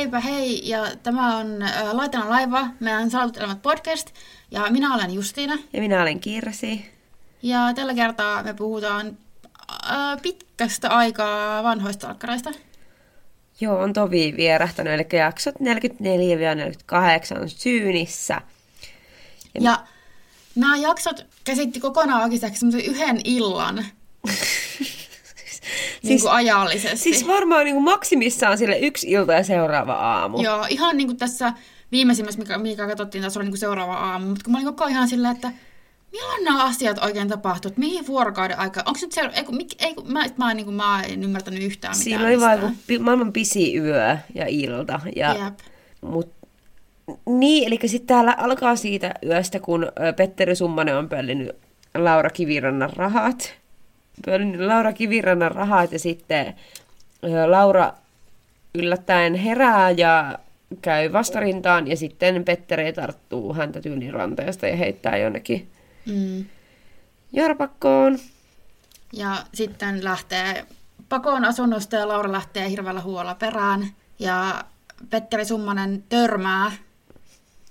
heipä hei, ja tämä on äh, Laitana laiva, meidän Salatut elämät podcast, ja minä olen Justiina. Ja minä olen Kirsi. Ja tällä kertaa me puhutaan äh, pitkästä aikaa vanhoista alkkareista. Joo, on tovi vierähtänyt, eli jaksot 44-48 on syynissä. Ja, ja nämä jaksot käsitti kokonaan oikeastaan yhden illan. niin kuin ajallisesti. Siis varmaan niin kuin maksimissaan sille yksi ilta ja seuraava aamu. Joo, ihan niin kuin tässä viimeisimmässä, mikä, mikä katsottiin, tässä oli niin kuin seuraava aamu. Mutta kun mä olin koko ajan silleen, että milloin nämä asiat oikein tapahtuu? Mihin vuorokauden aikaa? Onko nyt se, ei, kun, ei, kun, mä, mä, niin kuin, mä en ymmärtänyt yhtään mitään Siinä oli vaan maailman pisi yö ja ilta. Ja, Jep. Mut, niin, eli sitten täällä alkaa siitä yöstä, kun Petteri Summanen on pöllinyt Laura Kivirannan rahat. Laura Kivirannan rahat ja sitten Laura yllättäen herää ja käy vastarintaan ja sitten Petteri tarttuu häntä tyylin ranteesta ja heittää jonnekin Mm. jorpakkoon. Ja sitten lähtee pakoon asunnosta ja Laura lähtee hirveällä huolla perään. Ja Petteri Summanen törmää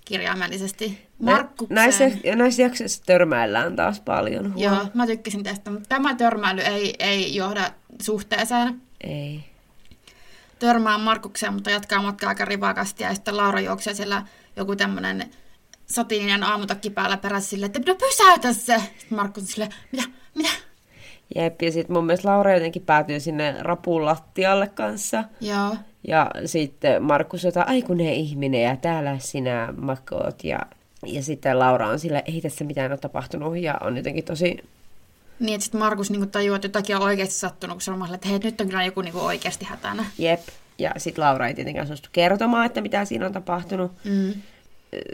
kirjaimellisesti Markkukseen. Näissä, näissä jaksoissa törmäillään taas paljon. Huom. Joo, mä tykkäsin tästä, mutta tämä törmäily ei, ei johda suhteeseen. Ei. Törmää Markukseen, mutta jatkaa matkaa aika rivakasti ja sitten Laura juoksee siellä joku tämmöinen satininen aamutakki päällä perässä silleen, että no pysäytä se. Sitten Markku on silleen, mitä, mitä? Jep, ja sitten mun mielestä Laura jotenkin päätyy sinne rapun lattialle kanssa. Joo. Ja sitten Markus jotain, ai kun ne ihminen ja täällä sinä makoot. Ja, ja sitten Laura on sillä, ei tässä mitään ole tapahtunut ja on jotenkin tosi... Niin, että sitten Markus niinku tajuaa, että jotakin on oikeasti sattunut, kun se on että hei, nyt on kyllä joku niinku oikeasti hätänä. Jep. Ja sitten Laura ei tietenkään suostu kertomaan, että mitä siinä on tapahtunut. Mm.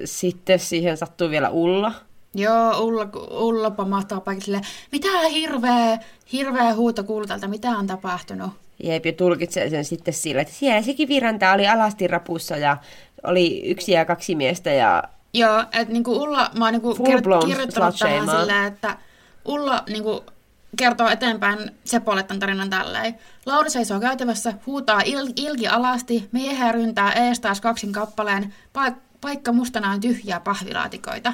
Sitten siihen sattuu vielä Ulla. Joo, Ulla, Ulla pamahtaa paikalle mitä hirveä, hirveä huuto kuuluu täältä, mitä on tapahtunut. Jep, ja tulkitsee sen sitten sillä, että siellä sekin viranta oli alasti rapussa ja oli yksi ja kaksi miestä ja... Joo, että niinku Ulla, mä oon niinku kir- kirjoittanut tähän silleen, että Ulla niinku kertoo eteenpäin Sepolle tämän tarinan tälleen. Laura seisoo käytävässä, huutaa il- ilki alasti, miehen ryntää ees taas kaksin kappaleen, paik- paikka mustana on tyhjiä pahvilaatikoita.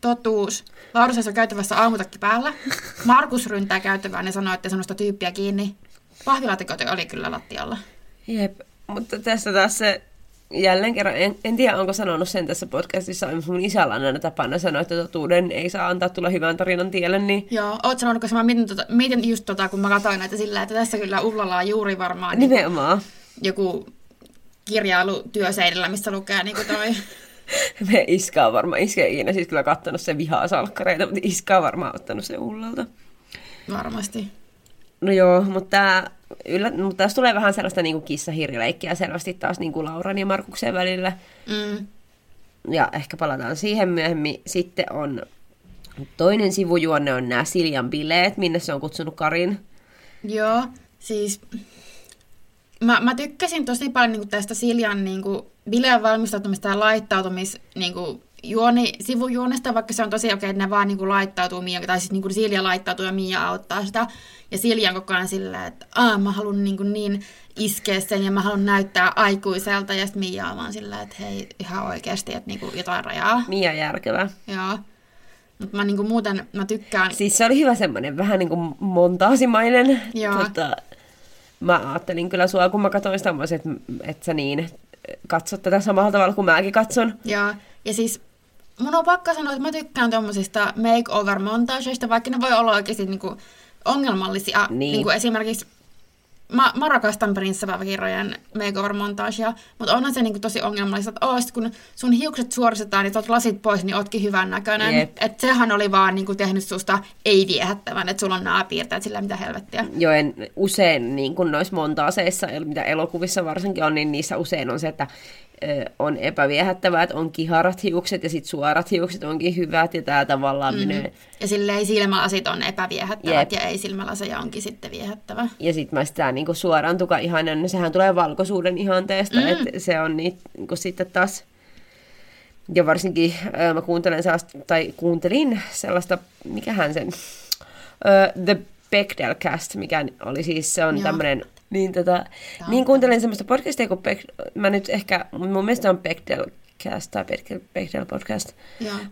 Totuus. Laura seisoo käytävässä aamutakki päällä. Markus ryntää käytävään ja sanoo, että sanoista tyyppiä kiinni. Pahvilaatikoita oli kyllä lattialla. Jep, mutta tässä taas se jälleen kerran, en, en tiedä onko sanonut sen tässä podcastissa, mun isällä on aina tapana sanoa, että totuuden ei saa antaa tulla hyvän tarinan tielle, niin... Joo, oot sanonut, koska mä mietin, tota, mietin just tota, kun mä katsoin näitä sillä, että tässä kyllä Ullalla on juuri varmaan... Nimenomaan. Joku kirjailu työseinällä, missä lukee niin kuin toi... Me iskä on varmaan, iskä ei ikinä siis kyllä kattonut sen vihaa salkkareita, mutta iskä on varmaan ottanut sen Ullalta. Varmasti. No joo, mutta, yllä, mutta tässä tulee vähän sellaista niin kissa-hirrileikkiä selvästi taas niin kuin Lauran ja Markuksen välillä. Mm. Ja ehkä palataan siihen myöhemmin. Sitten on toinen sivujuonne on nämä Siljan bileet, minne se on kutsunut Karin. Joo, siis mä, mä tykkäsin tosi paljon niin kuin tästä Siljan niin kuin, bileen valmistautumista ja laittautumis niin kuin, juoni, sivujuonesta, vaikka se on tosi okei, okay, että ne vaan niin kuin, laittautuu Mia, tai siis niin kuin, Silja laittautuu ja Mia auttaa sitä. Ja Silja on koko ajan silleen, että Aa, mä haluan niin, kuin, niin iskeä sen ja mä haluan näyttää aikuiselta. Ja sitten Mia on vaan silleen, että hei, ihan oikeasti, että niin kuin, jotain rajaa. Mia järkevä. Joo. Mutta mä niinku muuten, mä tykkään... Siis se oli hyvä semmoinen vähän niinku montaasimainen. Joo. Tota, mä ajattelin kyllä sua, kun mä katsoin sitä, että, että sä niin katsot tätä samalla tavalla kuin mäkin katson. Joo, ja siis mun on pakko sanoa, että mä tykkään tommosista makeover-montageista, vaikka ne voi olla oikeasti niinku ongelmallisia. Niin. Niinku esimerkiksi mä, mä rakastan prinssapäiväkirjojen makeover-montagea, mutta onhan se niinku tosi ongelmallista, että oh, kun sun hiukset suoristetaan ja otat lasit pois, niin ootkin hyvän näköinen. Että sehän oli vaan niinku tehnyt susta ei-viehättävän, että sulla on nämä piirteet sillä mitä helvettiä. Joo, en, usein niin kuin noissa montaaseissa, mitä elokuvissa varsinkin on, niin niissä usein on se, että on epäviehättävää, että on kiharat hiukset ja sitten suorat hiukset onkin hyvät ja tämä tavallaan mm-hmm. menee. Ja silleen silmälasit on epäviehättävät Jep. ja ei silmälaseja onkin sitten viehättävä. Ja sitten mä sitä niin kuin suoraan tuka ihanen, no sehän tulee valkoisuuden ihanteesta, mm. että se on niin, niin kuin sitten taas... Ja varsinkin ö, mä kuuntelen sellaista, tai kuuntelin sellaista, mikähän sen, ö, The Bechdel Cast, mikä oli siis, se on tämmöinen niin, tota, niin kuuntelin semmoista podcastia, kun Beck, mä nyt ehkä, mun mielestä on Bechdel Cast tai Bechdel Podcast.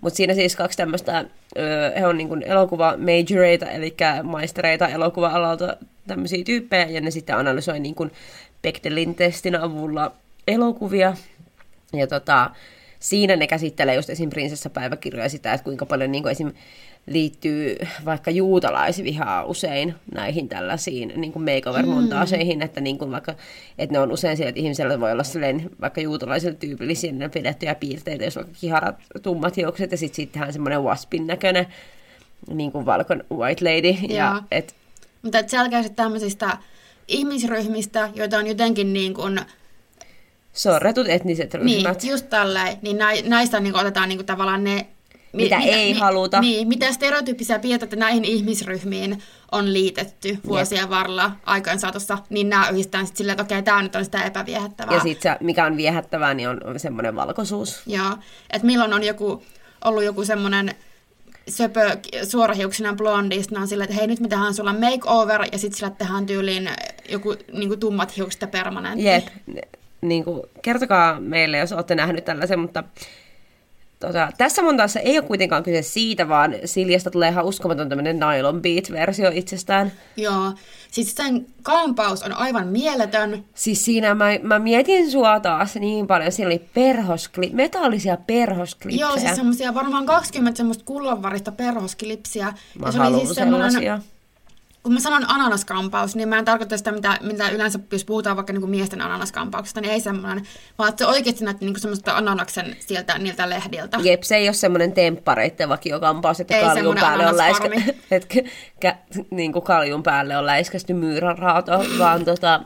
Mutta siinä siis kaksi tämmöistä, he on niin elokuva majoreita, eli maistereita elokuva-alalta tämmöisiä tyyppejä, ja ne sitten analysoi niin kuin Bechdelin testin avulla elokuvia. Ja tota, siinä ne käsittelee just esim. prinsessapäiväkirjoja sitä, että kuinka paljon niin kuin esim liittyy vaikka juutalaisvihaa usein näihin tällaisiin niin kuin makeover-montaaseihin, mm. että, niin kuin vaikka, että ne on usein sieltä, että ihmisellä voi olla silleen, vaikka juutalaisille tyypillisiä ne pidettyjä piirteitä, jos vaikka kiharat, tummat hiukset ja sitten sittenhän semmoinen waspin näköinen niin kuin valkon white lady. Ja, et, Mutta et selkeästi tämmöisistä ihmisryhmistä, joita on jotenkin niin kuin sorretut etniset ryhmät. Niin, just tälleen. Niin näistä niin otetaan niin kuin tavallaan ne mitä mi, ei mi, haluta. Niin, mitä stereotyyppisiä piirteitä näihin ihmisryhmiin on liitetty vuosien Jep. varrella aikojen saatossa, niin nämä yhdistetään sitten silleen, että okei, tämä nyt on sitä epäviehättävää. Ja sitten mikä on viehättävää, niin on, semmoinen valkoisuus. Joo, että milloin on joku, ollut joku semmoinen söpö suorahiuksinen blondista, on silleen, että hei nyt me tehdään sulla makeover, ja sitten sillä tehdään tyyliin joku niin kuin tummat hiukset permanentti. Jep, niin kuin, kertokaa meille, jos olette nähnyt tällaisen, mutta Tota, tässä montaassa ei ole kuitenkaan kyse siitä, vaan Siljasta tulee ihan uskomaton tämmöinen nylon beat-versio itsestään. Joo, siis sen kampaus on aivan mieletön. Siis siinä mä, mä mietin sua taas niin paljon, siellä oli perhoskli, metallisia perhosklipsejä. Joo, siis semmoisia varmaan 20 semmoista kullanvarista perhosklipsiä. Mä ja se oli siis semmoinen kun mä sanon ananaskampaus, niin mä en tarkoita sitä, mitä, mitä yleensä, jos puhutaan vaikka niin miesten ananaskampauksesta, niin ei semmoinen, vaan että se oikeasti näytti niin semmoista ananaksen sieltä niiltä lehdiltä. Jep, se ei ole semmoinen temppareitten vakiokampaus, että ei kaljun päälle on läiskä... että kä, niin kuin kaljun päälle on läiskästy myyrän raato, vaan tota,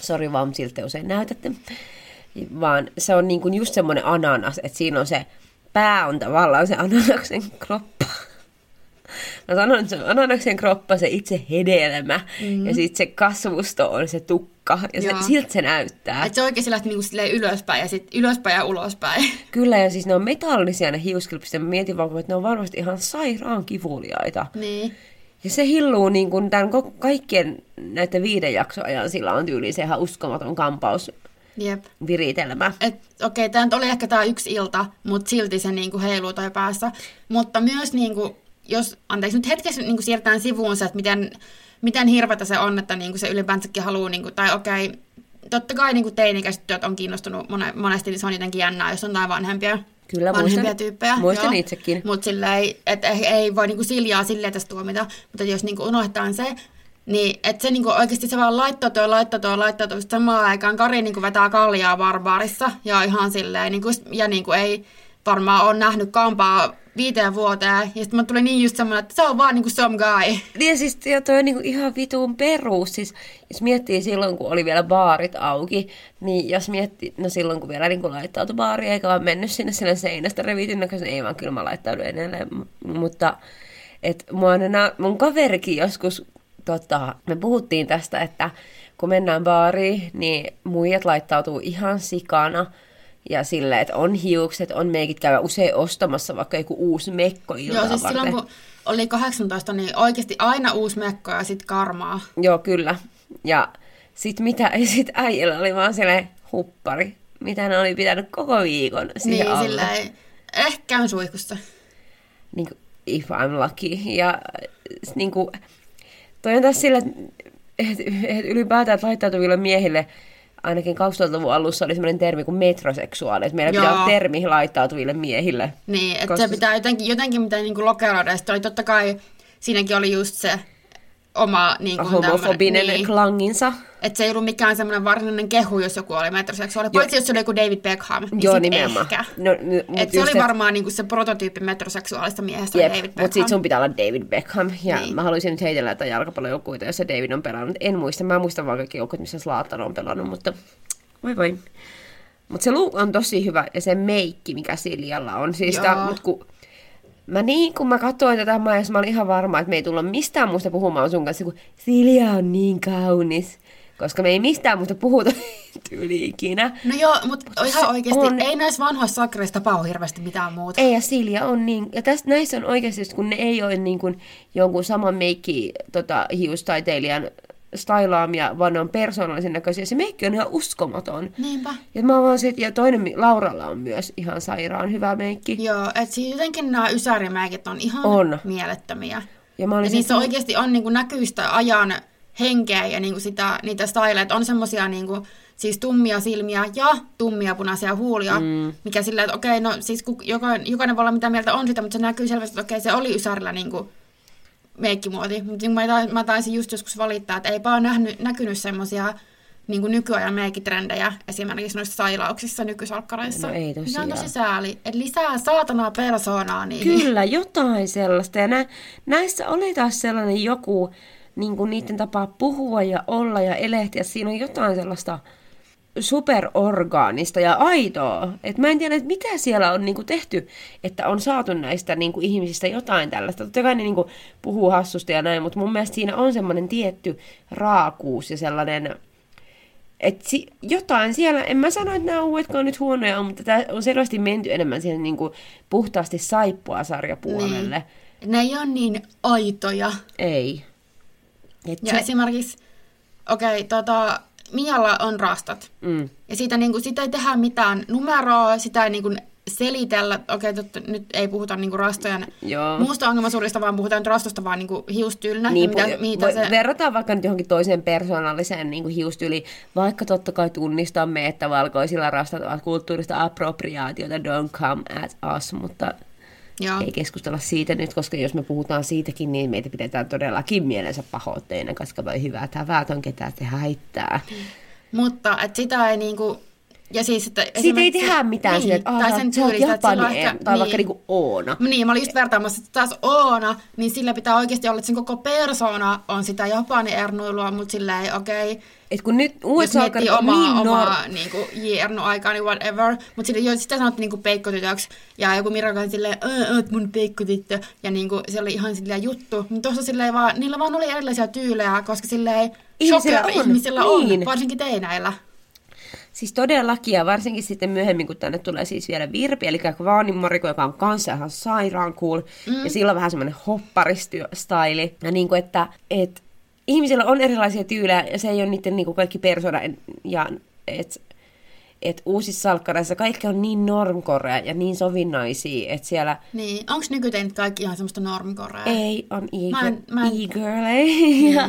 sori vaan siltä usein näytätte, vaan se on niin kuin just semmoinen ananas, että siinä on se pää on tavallaan se ananaksen kroppa. Mä sanon, se on ananaksen kroppa, se itse hedelmä, mm. ja sitten se kasvusto on se tukka, ja se, siltä se näyttää. Et se oikeasti lähti niinku ylöspäin, ja sitten ylöspäin ja ulospäin. Kyllä, ja siis ne on metallisia ne hiusklipsit, ja mä mietin vaan, että ne on varmasti ihan sairaan kivuliaita. Niin. Ja se hilluu niin kuin tämän kaikkien näiden viiden jakson ajan, sillä on tyyli se ihan uskomaton kampaus Jep. viritelmä. okei, okay, tämä oli ehkä tämä yksi ilta, mutta silti se niinku heiluu toi päässä. Mutta myös niinku, jos, anteeksi nyt hetkessä niin siirretään sivuun se, että miten, miten hirveätä se on, että niin kuin se ylipäänsäkin haluaa, niin kuin, tai okei, okay, totta kai niin teinikäiset työt on kiinnostunut monesti, niin se on jotenkin jännää, jos on jotain vanhempia Kyllä, vanhempia muistan, tyyppejä. Muistan joo. itsekin. Mutta silleen, että ei, ei voi niinku siljaa silleen tästä tuomita, mutta jos niinku unohdetaan se, niin että se niinku oikeasti se vaan laittaa tuo, laittaa tuo, laittaa tuo. Samaan aikaan Kari niinku vetää kaljaa barbaarissa ja ihan silleen, niinku, ja niinku ei varmaan ole nähnyt kampaa viiteen vuoteen. Ja sitten mä tuli niin just semmoinen, että se on vaan niinku some guy. Niin siis ja toi on niinku ihan vitun perus. Siis, jos miettii silloin, kun oli vielä baarit auki, niin jos miettii, no silloin kun vielä niinku laittautui baari, eikä vaan mennyt sinne sinne seinästä revitin näköisen, ei vaan kyllä mä laittaudun edelleen. Mutta et mua aina, mun kaverikin joskus, tota, me puhuttiin tästä, että kun mennään baariin, niin muijat laittautuu ihan sikana – ja sillä, että on hiukset, on meikit käydä usein ostamassa vaikka joku uusi mekko Joo, siis varten. silloin kun oli 18, niin oikeasti aina uusi mekko ja sitten karmaa. Joo, kyllä. Ja sitten mitä, ja sit äijällä oli vaan sellainen huppari, mitä ne oli pitänyt koko viikon siihen Niin, sillä ei, ehkä käyn suihkussa. Niin kuin, if I'm lucky. Ja niin kuin, toi on taas sillä, että et ylipäätään laittautuville miehille – ainakin 2000-luvun alussa oli semmoinen termi kuin metroseksuaali, että meillä Joo. pitää olla termi laittautuville miehille. Niin, että koska... se pitää jotenkin, jotenkin mitä niin lokeroida, ja oli totta kai, siinäkin oli just se oma niin kuin, homofobinen niin, klanginsa. Että se ei ollut mikään semmoinen varsinainen kehu, jos joku oli metroseksuaali. Paitsi jos se oli joku David Beckham, niin Joo, nimenomaan. ehkä. No, n- et se oli et... varmaan niin kuin se prototyyppi metroseksuaalista miehestä Jep, David Beckham. Mutta sitten sun pitää olla David Beckham. Ja niin. mä haluaisin nyt heitellä jotain jalkapallojoukkuita, jossa David on pelannut. En muista, mä muistan vaan kaikki joukkueet, missä Zlatan on pelannut, mutta voi voi. Mutta se look on tosi hyvä ja se meikki, mikä Siljalla on. Siis tää, mut kun mä niin, kun mä katsoin tätä maajassa, mä olin ihan varma, että me ei tulla mistään muusta puhumaan sun kanssa, kun Silja on niin kaunis. Koska me ei mistään muusta puhuta tyyli ikinä. No joo, mutta ihan oikeasti, on... ei näissä vanhoissa sakreista pau hirveästi mitään muuta. Ei, ja Silja on niin, ja tästä näissä on oikeasti, kun ne ei ole niin kuin jonkun saman meikki tota, hiustaiteilijan stylaamia, vaan ne on persoonallisen näköisiä. Se meikki on ihan uskomaton. Niinpä. Ja mä vaan se, ja toinen Lauralla on myös ihan sairaan hyvä meikki. Joo, että siis jotenkin nämä ysärimeikit on ihan on. mielettömiä. Ja, mä ja niissä oikeasti on niin kuin näkyistä ajan henkeä ja niin kuin sitä, niitä styleja, on semmosia niin kuin, siis tummia silmiä ja tummia punaisia huulia, mm. mikä sillä, että okei, no siis jokainen, jokainen voi olla mitä mieltä on sitä, mutta se näkyy selvästi, että okei, se oli Ysärillä niin kuin, meikkimuoti. Mutta niin mä, mä taisin just joskus valittaa, että eipä ole nähnyt, näkynyt semmoisia niin kuin nykyajan meikkitrendejä esimerkiksi noissa sailauksissa nykysalkkareissa. No ei tosiaan. Mikä on tosi sääli. Että lisää saatanaa persoonaa. Niin... Kyllä, jotain sellaista. Ja nä, näissä oli taas sellainen joku, niin kuin niiden tapaa puhua ja olla ja elehtiä. Siinä on jotain sellaista superorgaanista ja aitoa. Et mä en tiedä, että mitä siellä on niinku tehty, että on saatu näistä niinku ihmisistä jotain tällaista. Totta kai ne niinku puhuu hassusta ja näin, mutta mun mielestä siinä on semmoinen tietty raakuus ja sellainen, että si- jotain siellä, en mä sano, että nämä uudet on nyt huonoja, mutta tämä on selvästi menty enemmän siihen niinku puhtaasti saippua sarjapuolelle. Niin. Ne ei ole niin aitoja. Ei. Et ja se... esimerkiksi, okei, okay, tota, Mialla on rastat. Mm. Ja siitä, niin kuin, sitä ei tehdä mitään numeroa, sitä ei niin kuin, selitellä, okei, totta, nyt ei puhuta niinku rastojen Joo. muusta ongelmasuudesta, vaan puhutaan rastosta vaan niinku hiustyylynä. Niin, mitä, pu- mitä se... Verrataan vaikka nyt johonkin toiseen persoonalliseen niinku hiustyyliin, vaikka totta kai tunnistamme, että valkoisilla rastat ovat kulttuurista appropriaatiota, don't come at us, mutta Joo. ei keskustella siitä nyt, koska jos me puhutaan siitäkin, niin meitä pidetään todellakin mielensä pahoitteina, koska voi hyvää tämä on ketään se haittaa. Mm. Mutta että sitä ei niinku, ja siis, että Siitä ei tehdä mitään niin, sille, että tai sen tyylistä, että Japani, ehkä, tai niin, vaikka niinku Oona. Niin, mä olin just vertaamassa, että taas Oona, niin sillä pitää oikeasti olla, että sen koko persona on sitä Japani ernuilua, mutta silleen, okei, okay, et kun nyt USA on niin omaa nor... niinku, Jernu aikaa, niin whatever. Mutta sitten jo sitä sanottiin niinku peikkotytöksi. Ja joku Mira oli silleen, oot mun peikkotyttö. Ja niinku, se oli ihan silleen juttu. Mutta tuossa silleen vaan, niillä vaan oli erilaisia tyylejä, koska silleen ihmisillä on, ihmisillä niin. on, varsinkin teinäillä. Siis todellakin, ja varsinkin sitten myöhemmin, kun tänne tulee siis vielä Virpi, eli Vaanin Mariko, joka on kanssa ihan sairaan cool, mm. ja sillä on vähän semmoinen hopparistystaili, ja niin kuin, että et, ihmisillä on erilaisia tyylejä ja se ei ole niiden niin kuin kaikki persona. Ja, et, et uusissa salkkareissa kaikki on niin normkorea ja niin sovinnaisia, että siellä... Niin, onko nykyteinit kaikki ihan semmoista normkorea? Ei, on e-girl, e ja,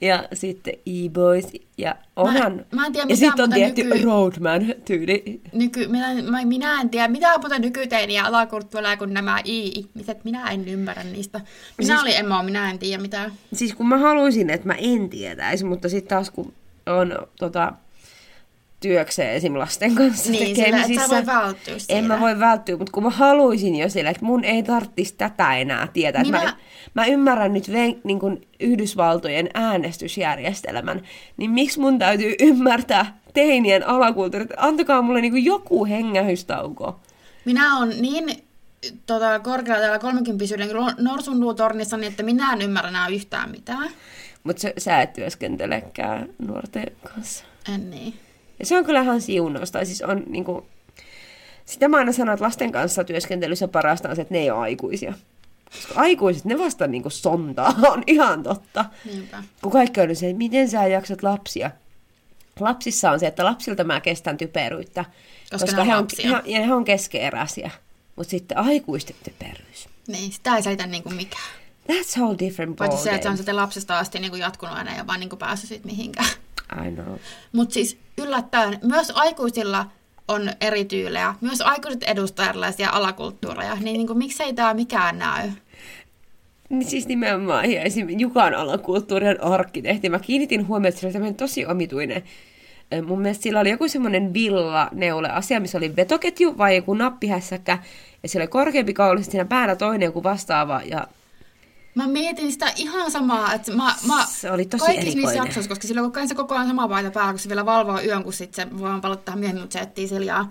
ja sitten e-boys ja onhan... Mä, mä en tiedä, ja sitten on tietty nyky... roadman-tyyli. Nyky, minä, mä, minä en tiedä, mitä muuta nykyteiniä alakulttuuria kuin nämä i-ihmiset. Minä en ymmärrä niistä. Minä siis, olin Emma, minä en tiedä mitään. Siis kun mä haluaisin, että mä en tietäisi, mutta sitten taas kun on tota, työkseen esim. lasten kanssa niin, tekemisissä. Sillä, et sä voi välttyä siellä. En mä voi välttyä, mutta kun mä haluaisin jo sille, että mun ei tarvitsisi tätä enää tietää. Minä... Mä, mä ymmärrän nyt ven, niin kuin Yhdysvaltojen äänestysjärjestelmän, niin miksi mun täytyy ymmärtää teinien alakulttuurit? Antakaa mulle niin kuin joku hengähystauko. Minä on niin tota, korkealla täällä 30 norsun luutornissa, niin että minä en ymmärrä enää yhtään mitään. Mutta sä et työskentelekään nuorten kanssa. En niin. Ja se on kyllä ihan siunaus. Tai siis on niin kuin, sitä mä aina sanon, että lasten kanssa työskentelyssä parasta on se, että ne ei ole aikuisia. Koska aikuiset, ne vasta niin kuin sontaa, on ihan totta. Niinpä. Kun kaikki on se, että miten sä jaksat lapsia. Lapsissa on se, että lapsilta mä kestän typeryyttä. Koska, koska he, on, he, ja he on keskeeräisiä. Mutta sitten aikuisten typeryys. Niin, sitä ei selitä niinku mikään. That's whole different ball Paitsi se, että se on sitten lapsesta asti niinku jatkunut aina ja vaan niinku päässyt sit mihinkään. Mutta siis yllättäen, myös aikuisilla on eri tyylejä. Myös aikuiset edustaa erilaisia alakulttuureja. Niin, niin kuin, miksei tämä mikään näy? Niin siis nimenomaan, ja esimerkiksi Jukan alakulttuurin arkkitehti. Mä kiinnitin huomioon, että se oli tosi omituinen. Mun mielestä sillä oli joku semmoinen villa-neule-asia, missä oli vetoketju vai joku nappihässäkkä, ja siellä oli korkeampi kauli, siinä päällä toinen joku vastaava, ja Mä mietin sitä ihan samaa, että mä, mä se oli tosi kaikissa erikoinen. niissä jaksoissa, koska silloin kun se koko ajan sama paita päällä, kun se vielä valvoo yön, kun sitten se voi palata myöhemmin, mutta se etsii siljaa.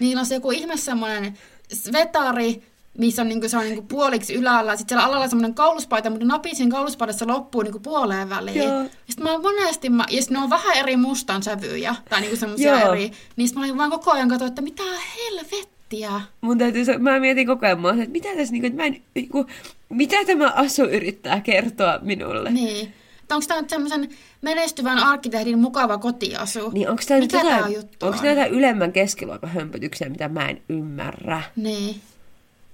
Niin on se joku ihme semmoinen svetari, missä on, niinku, se on niinku puoliksi ylällä. Sitten siellä alalla semmoinen kauluspaita, mutta napin siinä kauluspaidassa loppuu niinku puoleen väliin. Joo. Ja sitten mä monesti, mä, ja ne on vähän eri mustan sävyjä, tai niinku semmoisia eri. Niin mä olin vaan koko ajan katsoa, että mitä helvettiä miettiä. Mun täytyy, mä mietin koko ajan, että mitä tässä, niin kuin, että mä en, niin kuin, mitä tämä asu yrittää kertoa minulle? Niin. onko tämä semmoisen menestyvän arkkitehdin mukava kotiasu? Niin onko tämä Mikä tämä juttu Onko näitä ylemmän keskiluokan hömpötyksiä, mitä mä en ymmärrä? Niin.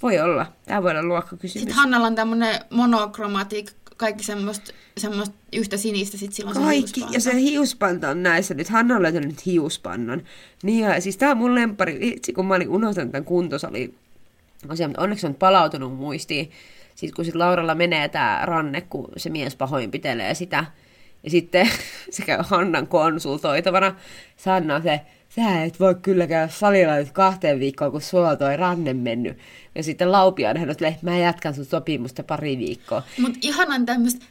Voi olla. Tämä voi olla luokkakysymys. Sitten Hannalla on tämmöinen monokromatik, kaikki semmoista, semmoista yhtä sinistä, sitten silloin Kaikki, se ja se hiuspanta on näissä. Nyt Hanna on löytänyt hiuspannan. Niin ja siis tämä on mun lempari, itse kun mä olin unohtanut tämän kuntosali asia, mutta onneksi on palautunut muistiin. Sitten kun sit Lauralla menee tämä ranne, kun se mies pahoinpitelee sitä, ja sitten se käy Hannan konsultoitavana. Sanna se, sä et voi kyllä käydä salilla nyt kahteen viikkoon, kun sulla toi ranne mennyt. Ja sitten Laupia on että mä jatkan sun sopimusta pari viikkoa. Mutta ihanan tämmöistä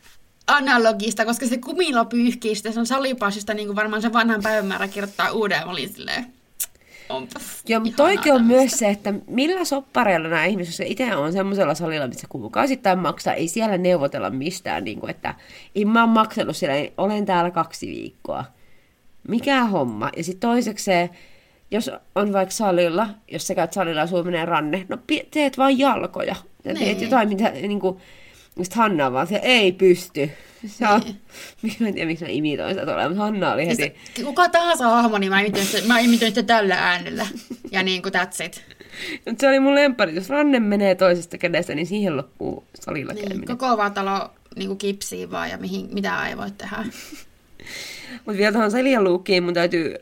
analogista, koska se kumilo pyyhkii sitä on salipasista, niin kuin varmaan se vanhan päivämäärä kirjoittaa uuden. Olin silleen, onpas Joo, mutta toikin on myös se, että millä soppareilla nämä ihmiset, jos itse on semmoisella salilla, missä kuukausittain maksaa, ei siellä neuvotella mistään, niin kuin, että en mä oon maksanut siellä, olen täällä kaksi viikkoa. Mikä homma? Ja sitten toiseksi se, jos on vaikka salilla, jos sä käyt salilla ja sulla menee ranne, no teet vaan jalkoja. Ja teet niin. jotain, mitä niin kuin, sitten Hanna vaan, se ei pysty. Se on, niin. mä en tiedä, miksi mä imitoin sitä tuolla, mutta Hanna oli heti... Siis, kuka tahansa hahmo, niin mä imitoin sitä, mä imitoin sitä tällä äänellä. Ja niin kuin that's it. Mutta se oli mun lempari. Jos ranne menee toisesta kädestä, niin siihen loppuu salilla niin, käyminen. Koko vaan talo niin kipsiin vaan ja mihin, mitä ei voi tehdä. Mutta vielä tuohon Selian luukkiin mun täytyy,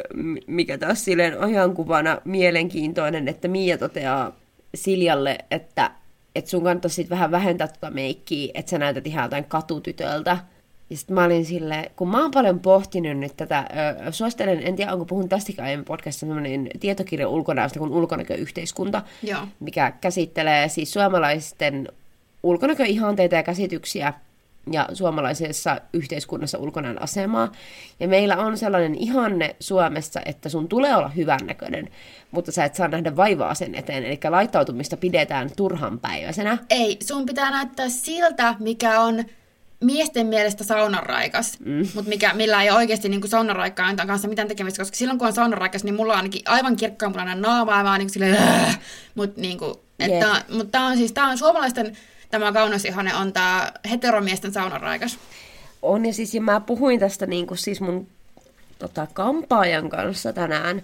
mikä taas silleen ajankuvana mielenkiintoinen, että Mia toteaa Siljalle, että että sun kannattaisi sit vähän vähentää tuota meikkiä, että sä näytät ihan jotain katutytöltä. Ja sitten mä olin silleen, kun mä oon paljon pohtinut nyt tätä, ö, suosittelen, en tiedä onko puhun tästäkin aiemmin podcastissa, semmoinen tietokirja ulkonäöstä kuin ulkonäköyhteiskunta, Joo. mikä käsittelee siis suomalaisten ulkonäköihanteita ja käsityksiä ja suomalaisessa yhteiskunnassa ulkonäön asemaa. Ja meillä on sellainen ihanne Suomessa, että sun tulee olla hyvännäköinen, mutta sä et saa nähdä vaivaa sen eteen. Eli laittautumista pidetään turhan päiväisenä. Ei, sun pitää näyttää siltä, mikä on miesten mielestä saunaraikas, mm. mutta mikä, millä ei oikeasti niin saunaraikkaan kanssa mitään tekemistä, koska silloin kun on saunaraikas, niin mulla on ainakin aivan kirkkaanpunainen naama, ja mä oon niin silleen, mutta niin kuin, että, yeah. mutta tämä on siis, tämä on suomalaisten tämä kaunosihane on tämä heteromiesten saunaraikas. On, ja siis ja mä puhuin tästä niin kuin siis mun tota, kampaajan kanssa tänään,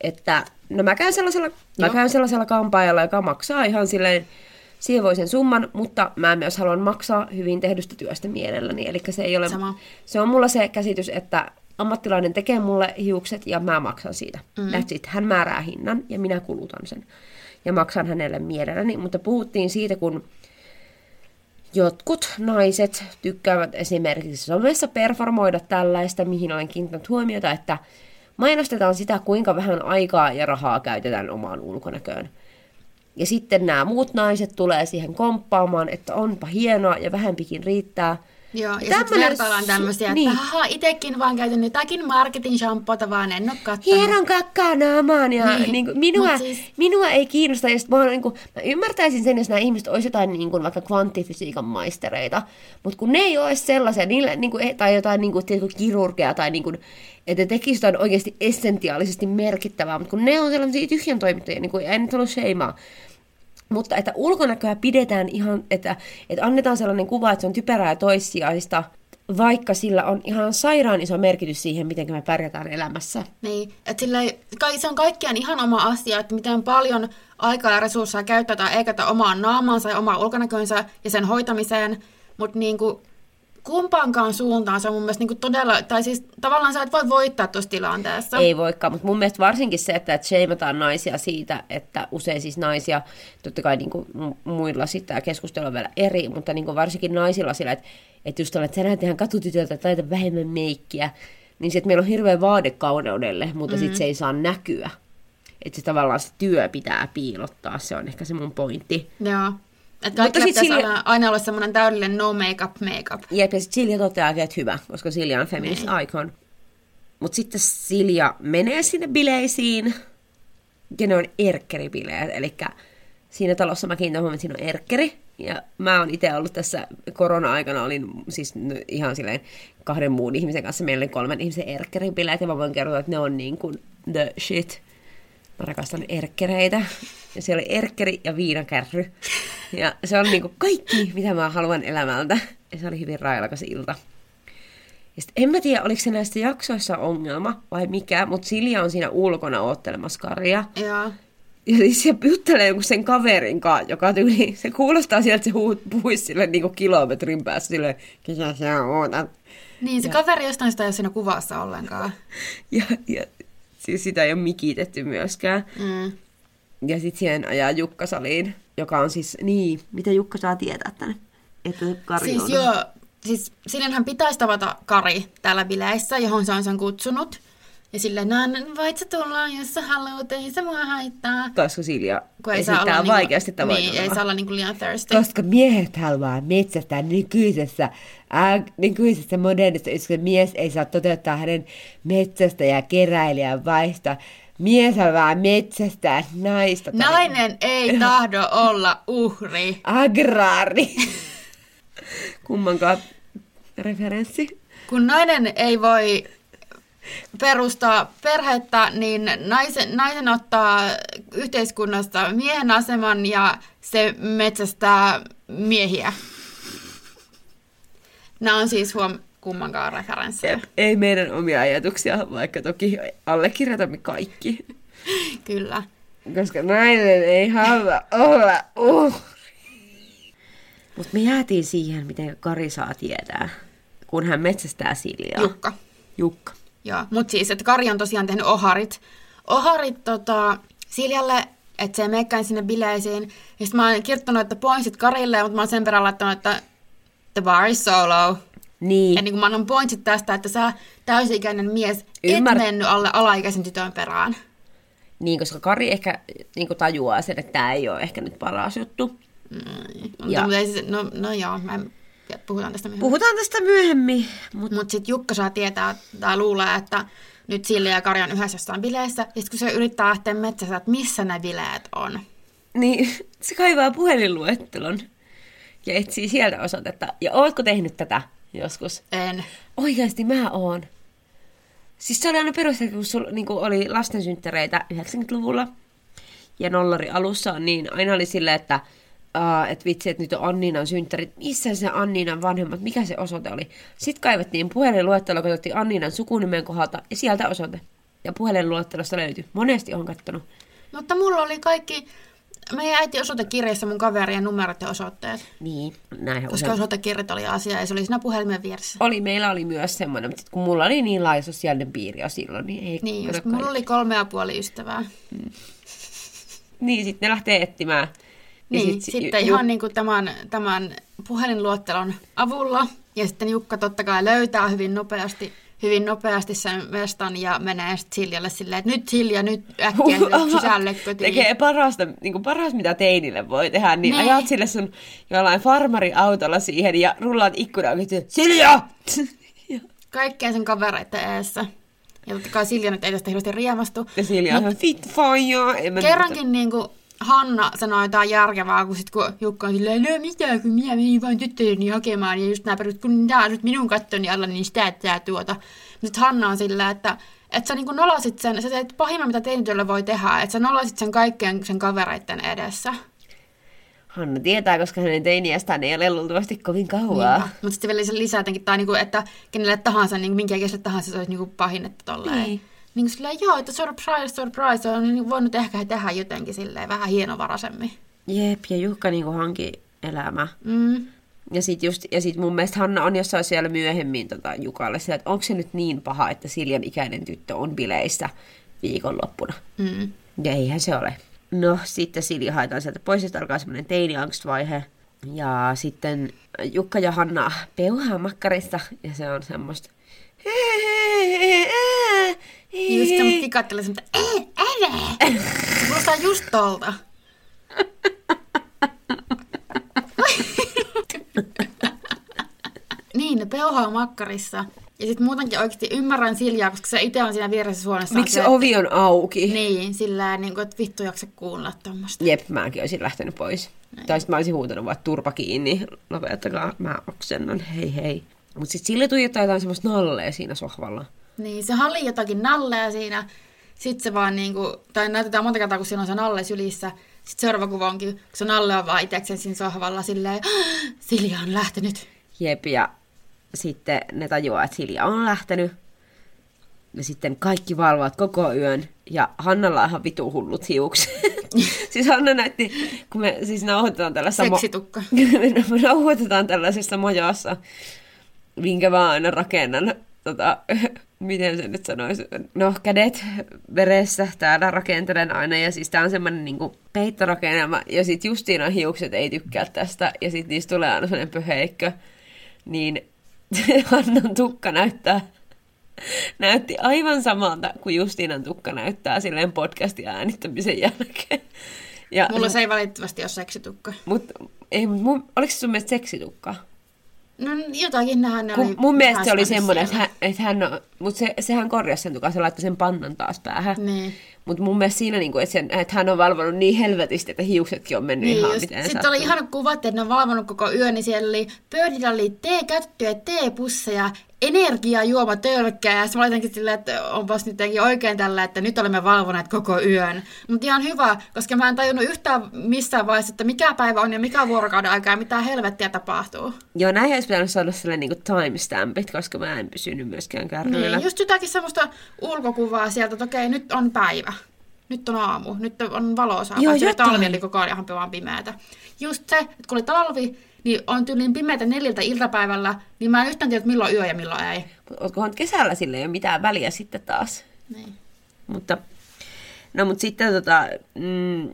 että no mä käyn sellaisella, mä käyn sellaisella kampaajalla, joka maksaa ihan silleen siivoisen summan, mutta mä myös haluan maksaa hyvin tehdystä työstä mielelläni. Eli se ei ole, Sama. se on mulla se käsitys, että ammattilainen tekee mulle hiukset ja mä maksan siitä. Mm. That's it. Hän määrää hinnan ja minä kulutan sen. Ja maksan hänelle mielelläni. Mutta puhuttiin siitä, kun jotkut naiset tykkäävät esimerkiksi somessa performoida tällaista, mihin olen kiinnittänyt huomiota, että mainostetaan sitä, kuinka vähän aikaa ja rahaa käytetään omaan ulkonäköön. Ja sitten nämä muut naiset tulee siihen komppaamaan, että onpa hienoa ja vähempikin riittää – Joo, ja sitten vertaillaan tämmöisiä, niin. että haha, itekin vaan käytän jotakin marketin shampoota, vaan en ole kattanut. Hieron kakkaa naamaan ja niin. Niin kuin, minua, siis... minua ei kiinnosta. Ja mä, niin kuin, mä ymmärtäisin sen, jos nämä ihmiset olisivat jotain niin kuin, vaikka kvanttifysiikan maistereita, mutta kun ne ei ole sellaisia, niille, niin kuin, tai jotain niin kuin, kirurgia tai niin kuin, että tekisivät jotain oikeasti essentiaalisesti merkittävää, mutta kun ne on sellaisia tyhjän toimittajia, niin kuin, ei nyt ole sheimaa, mutta että ulkonäköä pidetään ihan, että, että annetaan sellainen kuva, että se on typerää ja toissijaista, vaikka sillä on ihan sairaan iso merkitys siihen, miten me pärjätään elämässä. Niin, että sillä ei, se on kaikkiaan ihan oma asia, että miten paljon aikaa ja resursseja käytetään eikä omaan naamaansa ja omaan ulkonäköönsä ja sen hoitamiseen, mutta niin kuin, kumpaankaan suuntaan se on mun mielestä niin todella, tai siis tavallaan sä et voi voittaa tuossa tilanteessa. Ei voikaan, mutta mun mielestä varsinkin se, että, että sheimataan naisia siitä, että usein siis naisia, totta kai niin kuin muilla sitten keskustelu on vielä eri, mutta niin kuin varsinkin naisilla sillä, että, että just että sä näet ihan katutytöltä, että laita vähemmän meikkiä, niin se, että meillä on hirveä vaade kauneudelle, mutta mm-hmm. sitten se ei saa näkyä. Että se tavallaan se työ pitää piilottaa, se on ehkä se mun pointti. Joo. Että kaikilla pitäisi Silja... aina olla semmoinen täydellinen no make-up make-up. Jep, ja sitten Silja toteaa, että hyvä, koska Silja on feminist niin. icon. Mutta sitten Silja menee sinne bileisiin, ja ne on erkkeribileet, eli siinä talossa mä kiinnitän huomioon, että siinä on erkkeri, ja mä oon itse ollut tässä korona-aikana, olin siis ihan silleen kahden muun ihmisen kanssa, meillä oli kolmen ihmisen erkkeribileet, ja mä voin kertoa, että ne on niin kuin the shit. Mä rakastan erkkereitä. Ja siellä oli erkkeri ja viinakärry. Ja se on niinku kaikki, mitä mä haluan elämältä. Ja se oli hyvin railakas ilta. Ja sit, en mä tiedä, oliko se näissä jaksoissa ongelma vai mikä, mutta Silja on siinä ulkona oottelemassa Karia. Joo. Ja siis se juttelee jonkun sen kaverin kanssa, joka tyyli, se kuulostaa sieltä, että se huut, puhuisi sille niin kilometrin päässä silleen, ketä sä ootat. Niin, se ja... kaveri jostain sitä ei ole siinä kuvassa ollenkaan. Ja, ja siis sitä ei ole mikitetty myöskään. Mm. Ja sitten siihen ajaa Jukka saliin, joka on siis, niin, mitä Jukka saa tietää tänne? Että Kari siis on... joo, siis sinnehän pitäisi tavata Kari täällä bileissä, johon se on sen kutsunut. Ja sille, no voit sä tulla, jos sä haluat, ei se mua haittaa. Koska Silja Kun ei esittää saa olla vaikeasti niinku, tavoitella. Niin, ei saa olla niinku liian thirsty. Koska miehet haluaa metsästää nykyisessä, ää, nykyisessä modernissa yhteiskunnassa mies ei saa toteuttaa hänen metsästä ja keräilijän vaihtoa. Mies haluaa metsästää naista. tai- Nainen ei tahdo olla uhri. Agraari. Kummankaan referenssi. Kun nainen ei voi perustaa perhettä, niin naisen, naisen ottaa yhteiskunnasta miehen aseman ja se metsästää miehiä. Nämä on siis huom kummankaan referenssejä. Ei meidän omia ajatuksia, vaikka toki allekirjoitamme kaikki. Kyllä. Koska nainen ei halua olla uhri. Mutta me jäätiin siihen, miten Kari saa tietää, kun hän metsästää Siljaa. Jukka. Jukka. Joo, mutta siis, että Kari on tosiaan tehnyt oharit. Oharit tota, Siljalle, että se meikkäin sinne bileisiin. Ja sitten mä oon kirjoittanut, että pointsit Karille, mutta mä oon sen perään laittanut, että the bar is solo. Niin. Ja niin kun mä annan pointsit tästä, että sä täysi-ikäinen mies Ymmär- et mennyt alle alaikäisen tytön perään. Niin, koska Kari ehkä niin tajuaa sen, että tämä ei ole ehkä nyt paras juttu. Mm, Ja- mutta, ei no, no joo, mä en, puhutaan tästä myöhemmin. Puhutaan tästä myöhemmin. Mutta Mutta sitten Jukka saa tietää tai luulee, että nyt Silja ja Kari on yhdessä jossain bileissä. Ja sitten kun se yrittää lähteä metsässä, että missä ne bileet on. niin, se kaivaa puhelinluettelon ja etsii sieltä osoitetta. Ja ootko tehnyt tätä joskus? En. Oikeasti mä oon. Siis se oli aina perusteltu, kun sul, niin oli lastensynttäreitä 90-luvulla ja nollari alussa, niin aina oli silleen, että uh, et vitsi, että nyt on Anniinan synttärit. Missä se Anniinan vanhemmat, mikä se osoite oli? Sitten kaivettiin puhelinluettelo, katsottiin Anniinan sukunimen kohdalta ja sieltä osoite. Ja puhelinluettelosta löytyi. Monesti on kattonut. Mutta mulla oli kaikki, meidän äiti osoitekirjassa mun kaverien numerot ja osoitteet. Niin, näinhän Koska usein. osoitekirjat oli asia ja se oli siinä puhelimen vieressä. Oli, meillä oli myös semmoinen, mutta kun mulla oli niin laaja sosiaalinen piiri jo silloin, niin ei Niin, just, mulla oli kolme ja puoli ystävää. Niin, sitten ne lähtee etsimään. Niin, sit- sitten ju- ihan niin kuin tämän, tämän puhelinluottelon avulla. Ja sitten Jukka totta kai löytää hyvin nopeasti, hyvin nopeasti sen vestan ja menee sitten Siljalle silleen, että nyt Silja, nyt äkkiä nyt sisälle kotiin. Tekee parasta, niin kuin paras, mitä teinille voi tehdä, niin Niin. ajat sille sun jollain farmariautolla siihen ja rullaat ikkunan että Silja! Ja- Kaikkien sen kavereiden eessä. Ja totta kai Silja nyt ei tästä hirveästi riemastu. ja Silja on fit mä Kerrankin niin kuin Hanna sanoi jotain järkevää, kun, sit, kun Jukka on silleen, no mitä, kun minä menin vain tyttöjeni hakemaan, ja just nämä perut, kun tämä on nyt minun kattoni alla, niin sitä et sä tuota. Sitten Hanna on silleen, että, että sä niin nolasit sen, sä teet pahimman, mitä teinityöllä voi tehdä, että sä nolasit sen kaikkien sen kavereiden edessä. Hanna tietää, koska hänen teiniästään ei ole luultavasti kovin kauaa. Mutta sitten vielä lisää jotenkin, tai niin kuin, että kenelle tahansa, niin minkä ikäiselle tahansa se olisi niin kuin pahin, että tolleen. Niin. Niin silleen, joo, että surprise, surprise, on niin voinut ehkä tehdä jotenkin silleen vähän hienovaraisemmin. Jep, ja Jukka niinku hanki elämä. Mm. Ja sit, just, ja sit mun mielestä Hanna on jossain siellä myöhemmin tota Jukalle sillä, että onko se nyt niin paha, että Siljan ikäinen tyttö on bileissä viikonloppuna. Mm. Ja eihän se ole. No, sitten Silja haetaan sieltä pois, että alkaa semmoinen teiniangstvaihe. Ja sitten Jukka ja Hanna peuhaa makkarissa, ja se on semmoista... Just semmoista kikattelee semmoista, ei, älä! Kuulostaa just tolta. niin, ne peuhaa makkarissa. Ja sitten muutenkin oikeasti ymmärrän Siljaa, koska se itse on siinä vieressä huoneessa. Miksi se ovi on auki? Niin, sillä niin kuin, että vittu jaksa kuunnella tuommoista. Jep, mäkin olisin lähtenyt pois. Tai sitten mä olisin huutanut vaan, turpa kiinni, lopettakaa, mä oksennan, hei hei. Mutta sitten sille tuijottaa jotain semmoista nallee siinä sohvalla. Niin, se oli jotakin nallea siinä. Sitten se vaan niinku, tai näytetään monta kertaa, kun siinä on se nalle sylissä. Sitten seuraava kuva onkin, kun se nalle on vaan itsekseen siinä sohvalla silleen, "Ah, Silja on lähtenyt. Jep, ja sitten ne tajuaa, että Silja on lähtenyt. Ja sitten kaikki valvovat koko yön. Ja Hannalla on ihan vitu hullut hiukset. siis Hanna näytti, kun me siis nauhoitetaan tällaisessa... Seksitukka. Mo- me nauhoitetaan tällaisessa mojassa, minkä mä aina rakennan. Tota, miten se nyt sanoisi? No, kädet veressä täällä rakentelen aina. Ja siis tää on semmonen niinku peittorakennelma. Ja sit Justiina hiukset ei tykkää tästä. Ja sit niistä tulee aina semmonen pöheikkö. Niin Hannan tukka näyttää näytti aivan samalta kuin Justiinan tukka näyttää silleen podcastin äänittämisen jälkeen. Ja, Mulla se ei valitettavasti ole seksitukka. Mut, ei, mun, oliko se sun mielestä seksitukka? No jotakin nähdään ne oli Mun mielestä se oli semmoinen, että hän, että hän on, mutta se, sehän korjasi sen tukan, se laittoi sen pannan taas päähän. Niin. Mutta mun mielestä siinä, niin kuin, että, sen, että hän on valvonut niin helvetisti, että hiuksetkin on mennyt niin, ihan just. miten Sitten oli ihan kuvat, että ne on valvonut koko yön, niin siellä oli pöydillä oli teekättyjä, teepusseja, energiajuomatölkkää, ja mä jotenkin silleen, että onpas nyt oikein tällä, että nyt olemme valvoneet koko yön. Mutta ihan hyvä, koska mä en tajunnut yhtään missään vaiheessa, että mikä päivä on ja mikä vuorokauden aika ja mitä helvettiä tapahtuu. Joo, näin olisi pitänyt saada sellainen niin timestampit, koska mä en pysynyt myöskään kärryillä. Niin, just jotakin semmoista ulkokuvaa sieltä, että okei, nyt on päivä. Nyt on aamu, nyt on valoisaa, Joo, talvi oli koko ajan ihan vaan pimeätä. Just se, että kun oli talvi, niin on tyyliin pimeätä neljältä iltapäivällä, niin mä en yhtään tiedä, milloin yö ja milloin ei. Ootkohan kesällä sille ei ole mitään väliä sitten taas. Niin. Mutta, no mutta sitten tota, mm,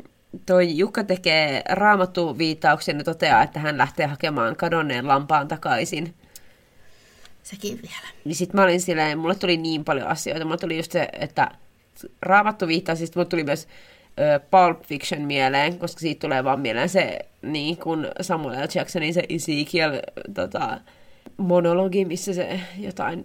toi Jukka tekee raamattu viitauksen ja toteaa, että hän lähtee hakemaan kadonneen lampaan takaisin. Sekin vielä. Niin sit mä olin silleen, mulle tuli niin paljon asioita. Mulle tuli just se, että raamattu viittaa, siis mulle tuli myös Pulp Fiction mieleen, koska siitä tulee vaan mieleen se niin kuin Samuel L. Jacksonin se Ezekiel tota, monologi, missä se jotain,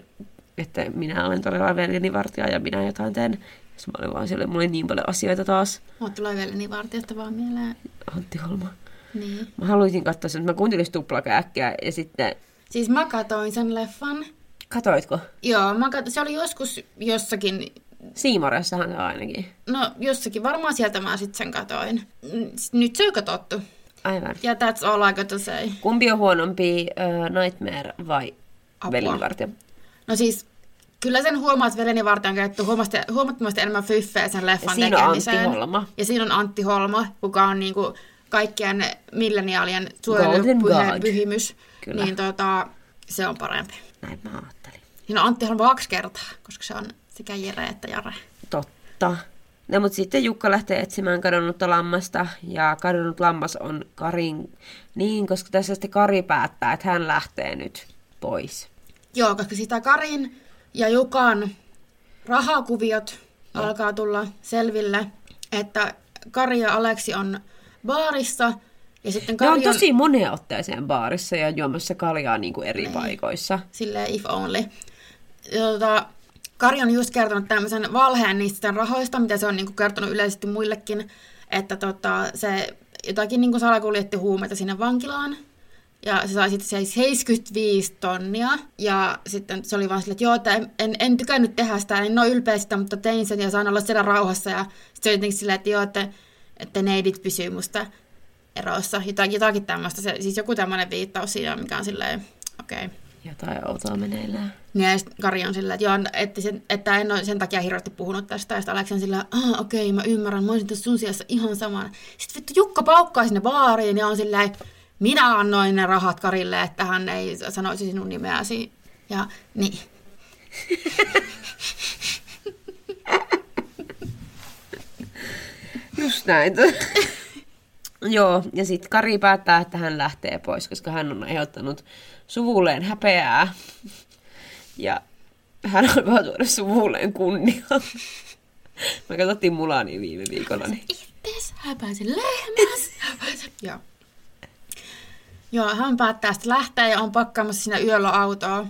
että minä olen todella velinivartija ja minä jotain teen. Sitten mä olin vaan siellä, mulla oli niin paljon asioita taas. Mulla tulee velinivartijasta vaan mieleen. Antti Holma. Niin. Mä haluaisin katsoa sen, mä kuuntelin tuplakääkkiä ja sitten... Siis mä katoin sen leffan. Katoitko? Joo, mä kat... se oli joskus jossakin Siimoressahan se on ainakin. No jossakin, varmaan sieltä mä sitten sen katoin. Nyt se on katsottu. Aivan. Ja that's all I got to say. Kumpi on huonompi, uh, Nightmare vai Velinivartija? No siis, kyllä sen huomaa, että Velinivartija on käytetty huomattavasti enemmän fyffeä sen leffan ja siinä tekemiseen. on Antti Holma. Ja siinä on Antti Holma, kuka on niinku kaikkien milleniaalien suojelupyhimys. Kyllä. Niin tota, se on parempi. Näin mä ajattelin. Siinä on Antti Holma kaksi kertaa, koska se on sekä Jere että Jare. Totta. No, mutta sitten Jukka lähtee etsimään kadonnutta lammasta, ja kadonnut lammas on Karin... Niin, koska tässä sitten Kari päättää, että hän lähtee nyt pois. Joo, koska sitä Karin ja Jukan rahakuviot ja. alkaa tulla selville, että Kari ja Aleksi on baarissa, ja sitten Kari ne on tosi moneen otteeseen baarissa ja juomassa kaljaa niin kuin eri niin. paikoissa. Silleen if only. Ja, tota, Kari on just kertonut tämmöisen valheen niistä rahoista, mitä se on niin kertonut yleisesti muillekin, että tota, se jotakin niin salakuljetti huumeita sinne vankilaan. Ja se sai sitten 75 tonnia. Ja sitten se oli vaan silleen, että joo, että en, en, en tykännyt tehdä sitä, en ole ylpeä sitä, mutta tein sen ja saan olla siellä rauhassa. Ja sitten se oli jotenkin silleen, että joo, että, että neidit pysyy musta erossa. Jotakin, jotakin tämmöistä. Se, siis joku tämmöinen viittaus siinä, mikä on silleen, okei. Okay jotain outoa meneillään. Niin, ja Kari on sillä, että, joo, että, sen, että en ole sen takia hirveästi puhunut tästä. Ja sitten Aleksi on sillä, ah, okei, okay, mä ymmärrän, mä olisin tässä sun sijassa ihan saman. Sitten vittu Jukka paukkaa sinne baariin ja on sillä, minä annoin ne rahat Karille, että hän ei sanoisi sinun nimeäsi. Ja niin. Just näin. Joo, ja sitten Kari päättää, että hän lähtee pois, koska hän on aiheuttanut suvulleen häpeää. Ja hän alkaa tuoda suvulleen kunniaa. Me katsottiin Mulani viime viikolla. Niin... Itses häpäisi lehmäs. Joo. Joo, hän päättää sitten lähteä ja on pakkaamassa siinä yöllä autoa.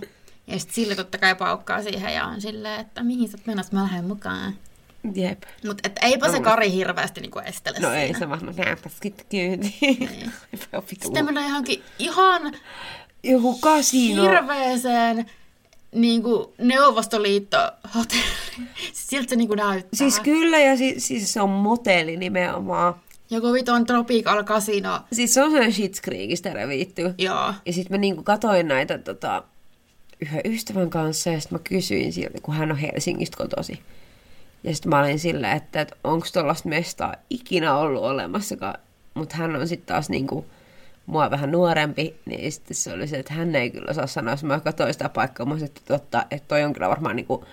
Ja sitten sille totta kai paukkaa siihen ja on silleen, että mihin sä oot mä lähden mukaan. Jep. Mutta eipä no, se Kari hirveästi niinku estele No siinä. ei se vaan, no nääpä sitten kyytiin. Sitten mennään johonkin ihan joku kasino. Hirveeseen niin kuin Neuvostoliitto-hotelli. Siltä se niin kuin näyttää. Siis kyllä, ja siis, siis se on motelli nimenomaan. Joku viton Tropical Casino. Siis se on sellainen Shitskriegistä revitty. Joo. Ja sitten mä niinku katoin näitä tota, yhden ystävän kanssa ja sitten mä kysyin siltä, kun hän on Helsingistä kotosi. Ja sitten mä olin silleen, että, että onko tuollaista mestaa ikinä ollut olemassakaan. Mutta hän on sitten taas niinku mua vähän nuorempi, niin sitten se oli se, että hän ei kyllä osaa sanoa, jos mä katsoin sitä paikkaa, mä että totta, että toi on kyllä varmaan niinku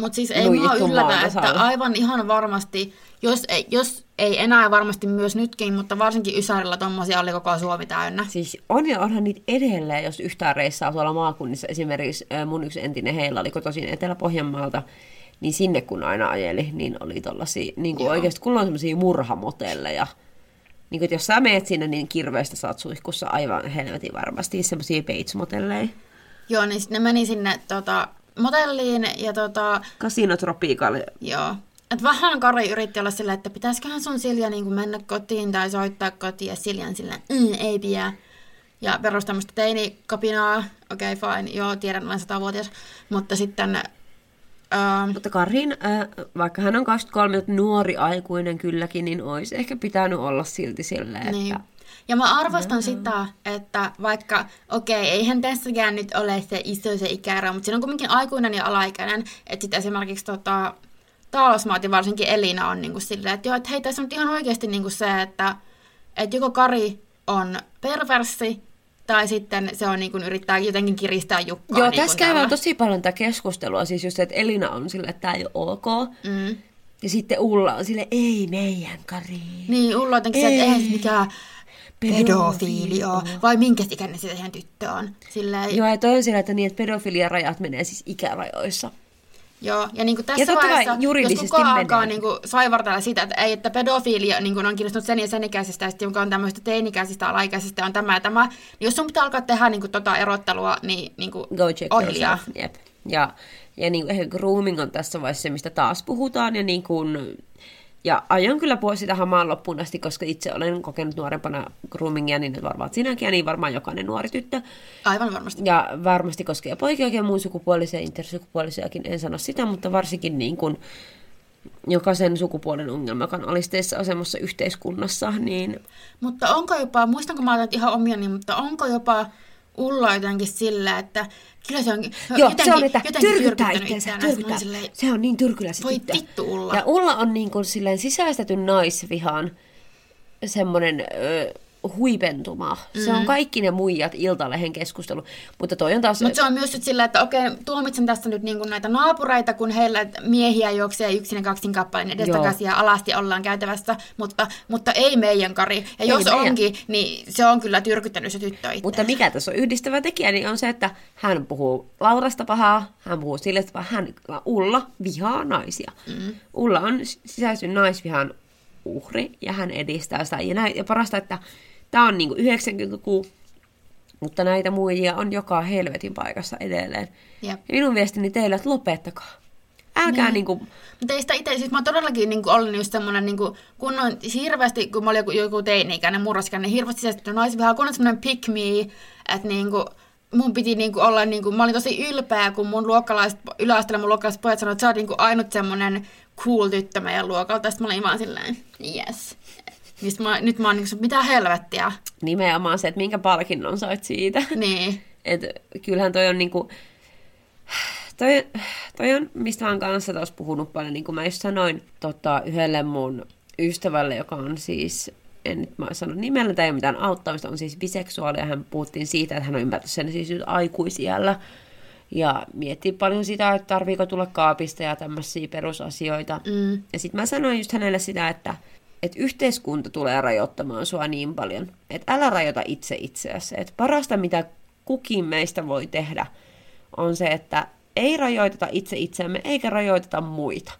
mutta siis ei mua yllätä, että aivan ihan varmasti, jos ei, jos ei enää varmasti myös nytkin, mutta varsinkin Ysärillä tuommoisia oli koko Suomi täynnä. Siis on ja onhan niitä edelleen, jos yhtään reissaa tuolla maakunnissa. Esimerkiksi mun yksi entinen heillä oli kotoisin Etelä-Pohjanmaalta, niin sinne kun aina ajeli, niin oli tollasia, niin kuin oikeasti kun on semmoisia murhamotelleja. Niin kuin, jos sä meet sinne, niin kirveistä saat suihkussa aivan helvetin varmasti semmoisia peitsmotelleja. Joo, niin ne meni sinne tota, motelliin ja tota... Casino Tropical. Joo. Et vähän Kari yritti olla silleen, että pitäisiköhän sun Silja niin mennä kotiin tai soittaa kotiin ja Siljan silleen, mm, ei pidä. Ja perus tämmöistä teinikapinaa, okei okay, fine, joo tiedän olen satavuotias, mutta sitten Uh, Mutta Karin, uh, vaikka hän on 23 nuori aikuinen kylläkin, niin olisi ehkä pitänyt olla silti silleen, niin. että ja mä arvostan mm-hmm. sitä, että vaikka, okei, okay, eihän tässäkään nyt ole se iso se ikäero, mutta siinä on kuitenkin aikuinen ja alaikäinen. Että sitten esimerkiksi tota, talousmaati, varsinkin Elina, on niinku silleen, että joo, että hei, tässä on ihan oikeasti niinku se, että, että joko Kari on perversi, tai sitten se on niin kuin, yrittää jotenkin kiristää Jukkaa. Joo, niin tässä käydään tosi paljon tätä keskustelua, siis just, että Elina on sille, että tämä ei ole ok. Mm. Ja sitten Ulla on sille, ei meidän Kari. Niin, Ulla on jotenkin se, että ei mikään pedofiilio, vai minkä ikäinen se tyttö on. Silleen... Joo, ja toi on sillä, että, niin, että pedofiliarajat menee siis ikärajoissa. Joo, ja niin kuin tässä ja vaiheessa, jos kukaan alkaa niin kuin, saivartella sitä, että, ei, että pedofiilia niin kuin, on kiinnostunut sen ja sen ikäisestä, ja sitten on tämmöistä teinikäisistä, alaikäisistä, on tämä ja tämä, niin jos sun pitää alkaa tehdä niin kuin, tota erottelua, niin, niin kuin, Go check ohjaa. Yep. Ja, ja niin kuin, grooming on tässä vaiheessa se, mistä taas puhutaan, ja niin kuin, ja aion kyllä puhua sitä hamaan loppuun asti, koska itse olen kokenut nuorempana groomingia, niin varmaan sinäkin ja niin varmaan jokainen nuori tyttö. Aivan varmasti. Ja varmasti koskee poikia ja muun sukupuolisia, intersukupuolisiakin, en sano sitä, mutta varsinkin niin kuin jokaisen sukupuolen ongelma, joka on alisteissa asemassa yhteiskunnassa. Niin... Mutta onko jopa, muistanko mä ihan omia, niin, mutta onko jopa Ulla jotenkin sillä, että kyllä se on Joo, jotenkin, se on, että tyrkyttää itseänsä, tyrkyttää. Silleen, se on niin tyrkylässä Voi tyttö. vittu Ulla. Ja Ulla on niin kuin silleen sisäistetyn naisvihan semmoinen... Öö, huipentuma. Mm. Se on mm. kaikki ne muijat iltalehen keskustelu. Mutta toi on taas... Mutta se on myös nyt sillä, että okei, tuomitsen tästä nyt niinku näitä naapureita, kun heillä miehiä juoksee yksin ja kaksin kappaleen edestakaisin ja alasti ollaan käytävässä, mutta, mutta ei meidän Kari. Ja ei jos meidän. onkin, niin se on kyllä tyrkyttänyt se tyttö itse. Mutta mikä tässä on yhdistävä tekijä, niin on se, että hän puhuu Laurasta pahaa, hän puhuu sille, että hän, Ulla vihaa naisia. Mm. Ulla on sisäisen naisvihan uhri ja hän edistää sitä. Ja, näin, ja parasta, että Tämä on niin 90-luku, mutta näitä muijia on joka helvetin paikassa edelleen. Jep. Ja minun viestini teille, että lopettakaa. Älkää niin. niinku... Mutta ei sitä itse, siis mä oon todellakin niinku ollut just semmonen niinku, kun on hirveästi, kun mä olin joku, joku teini-ikäinen, murrosikäinen, niin hirveästi sisäistetty naisvihaa, kun on semmonen pick me, että niinku, mun piti niinku olla, niinku, mä olin tosi ylpeä, kun mun luokkalaiset, yläasteella mun luokkalaiset pojat sanoivat, että sä oot niinku ainut semmonen cool tyttö meidän luokalta. Sitten mä olin vaan silleen, yes. Mistä mä, nyt mä oon niin mitä helvettiä. Nimenomaan se, että minkä palkinnon sait siitä. Niin. Et kyllähän toi on niinku... Toi, toi on, mistä mä oon kanssa taas puhunut paljon, niin kuin mä just sanoin tota, yhdelle mun ystävälle, joka on siis, en nyt mä sano nimellä, tai ei ole mitään auttamista, on siis biseksuaali, ja hän puhuttiin siitä, että hän on ymmärtänyt sen siis nyt aikuisiellä, ja miettii paljon sitä, että tarviiko tulla kaapista ja tämmöisiä perusasioita. Mm. Ja sitten mä sanoin just hänelle sitä, että että yhteiskunta tulee rajoittamaan sua niin paljon, että älä rajoita itse itseäsi. Että parasta, mitä kukin meistä voi tehdä, on se, että ei rajoiteta itse itseämme eikä rajoiteta muita.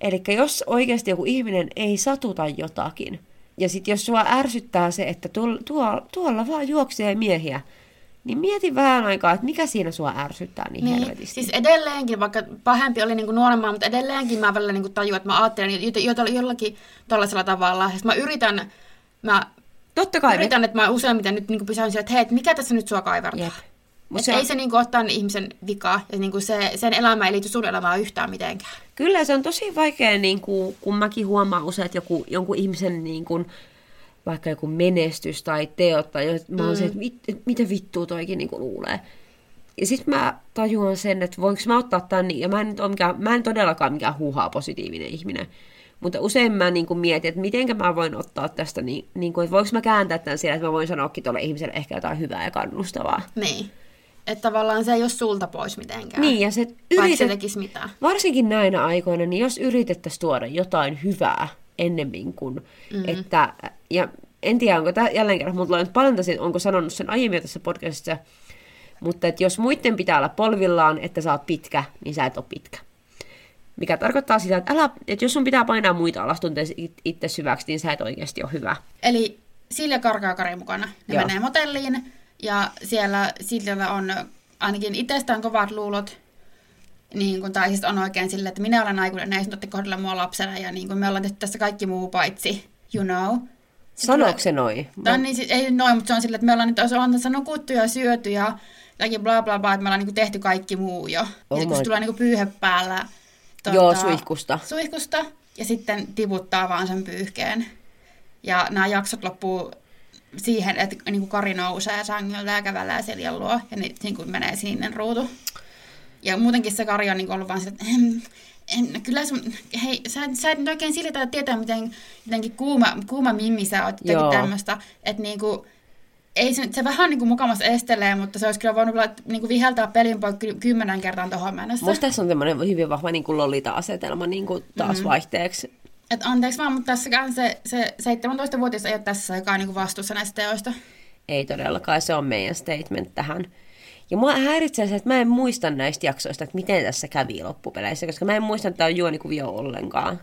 Eli jos oikeasti joku ihminen ei satuta jotakin, ja sitten jos sua ärsyttää se, että tuolla, tuolla, tuolla vaan juoksee miehiä, niin mieti vähän aikaa, että mikä siinä sua ärsyttää niin, niin helvetisti. Siis edelleenkin, vaikka pahempi oli niin kuin nuoremman, mutta edelleenkin mä välillä niin kuin tajuan, että mä ajattelen jollakin tollaisella tavalla. Ja mä yritän, mä Totta kai yritän, me... että mä useimmiten nyt niin pysäyn että hei, että mikä tässä nyt sua kaivertaa. Jep. Että se on... Ei se niinku ottaa ihmisen vikaa, ja niinku se, sen elämä ei liity sun elämään yhtään mitenkään. Kyllä se on tosi vaikea, niinku, kun mäkin huomaan usein, että joku, jonkun ihmisen niinku, vaikka joku menestys tai teot, tai mä oon mm. se, että mit, mitä vittua toikin niin luulee. ja sitten mä tajuan sen, että voinko mä ottaa tämän, ja mä en, nyt mikään, mä en todellakaan mikään huhaa positiivinen ihminen. Mutta usein mä niin kuin mietin, että miten mä voin ottaa tästä, niin, niin kuin, että voinko mä kääntää tämän siellä, että mä voin sanoakin tuolle ihmiselle ehkä jotain hyvää ja kannustavaa. Niin. Että tavallaan se ei ole sulta pois mitenkään. Niin, ja se yritet... se tekisi mitään. Varsinkin näinä aikoina, niin jos yritettäisiin tuoda jotain hyvää ennemmin kuin, mm-hmm. että, ja en tiedä, onko tämä jälleen kerran, mutta olen paljon tässä, onko sanonut sen aiemmin tässä podcastissa, mutta että jos muiden pitää olla polvillaan, että sä oot pitkä, niin sä et ole pitkä. Mikä tarkoittaa sitä, että, älä, että jos sun pitää painaa muita alas itse syväksi, niin sä et oikeasti ole hyvä. Eli Silja karkaa Kari mukana. Ne Joo. menee motelliin ja siellä Siljalla on ainakin itsestään kovat luulot, niin kun, tai siis on oikein silleen, että minä olen aikuinen, näin sanotte kohdella mua lapsena, ja niin kun me ollaan tehty tässä kaikki muu paitsi, you know. Sanoiko se noin? No. Niin, siis, ei noin, mutta se on silleen, että me ollaan nyt tässä nukuttu ja syöty ja jotakin bla bla bla, että me ollaan niin tehty kaikki muu jo. Oh ja kun se tulee niin pyyhe päällä. Tuota, Joo, suihkusta. Suihkusta, ja sitten tiputtaa vaan sen pyyhkeen. Ja nämä jaksot loppuu siihen, että niin kuin Kari nousee sängyltä ja kävelee Seljan luo, ja niin, niin kuin menee sininen ruutu. Ja muutenkin se Kari on niin ollut vaan sitä, että en, en, kyllä sun, hei, sä, sä et nyt oikein sillä tietää, miten jotenkin kuuma, kuuma mimmi sä oot, jotenkin tämmöistä, että niin kuin, ei se, se vähän niin kuin mukamassa estelee, mutta se olisi kyllä voinut niin kuin viheltää pelin poikki kymmenen kertaa tuohon mennessä. Musta tässä on tämmöinen hyvin vahva niin kuin lolita-asetelma niin kuin taas mm-hmm. vaihteeksi et anteeksi vaan, mutta tässäkään se, se 17-vuotias ei ole tässä aikaa niin vastuussa näistä teoista. Ei todellakaan, se on meidän statement tähän. Ja mua häiritsee se, että mä en muista näistä jaksoista, että miten tässä kävi loppupeleissä, koska mä en muista että tämä on juonikuvio ollenkaan.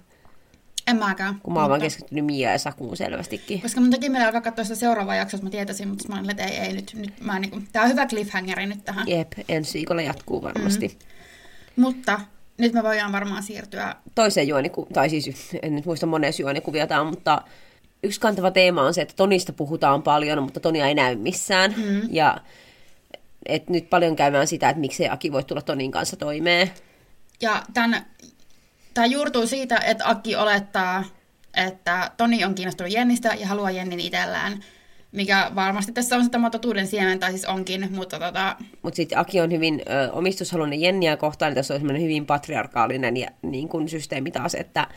En mäkään. Kun mä oon mutta... keskittynyt Mia ja Sakuun selvästikin. Koska mun takia meillä alkaa katsoa sitä seuraavaa jaksoa, että mä tietäisin, mutta mä olin, että ei, ei nyt, nyt mä niin kuin, tää on hyvä cliffhangeri nyt tähän. Jep, ensi viikolla jatkuu varmasti. Mm. Mutta nyt me voidaan varmaan siirtyä... Toiseen juonikuvaan, tai siis en nyt muista monessa juonikuvia tämä mutta yksi kantava teema on se, että Tonista puhutaan paljon, mutta Tonia ei näy missään. Mm. Ja et nyt paljon käymään sitä, että miksei Aki voi tulla Tonin kanssa toimeen. Ja tämän, tämä juurtuu siitä, että Aki olettaa, että Toni on kiinnostunut Jennistä ja haluaa Jennin itsellään mikä varmasti tässä on tämä totuuden siemen, tai siis onkin, mutta tota... Mutta sitten Aki on hyvin ö, omistushalunen Jenniä kohtaan, niin tässä on semmoinen hyvin patriarkaalinen ja, niin kuin systeemi taas, että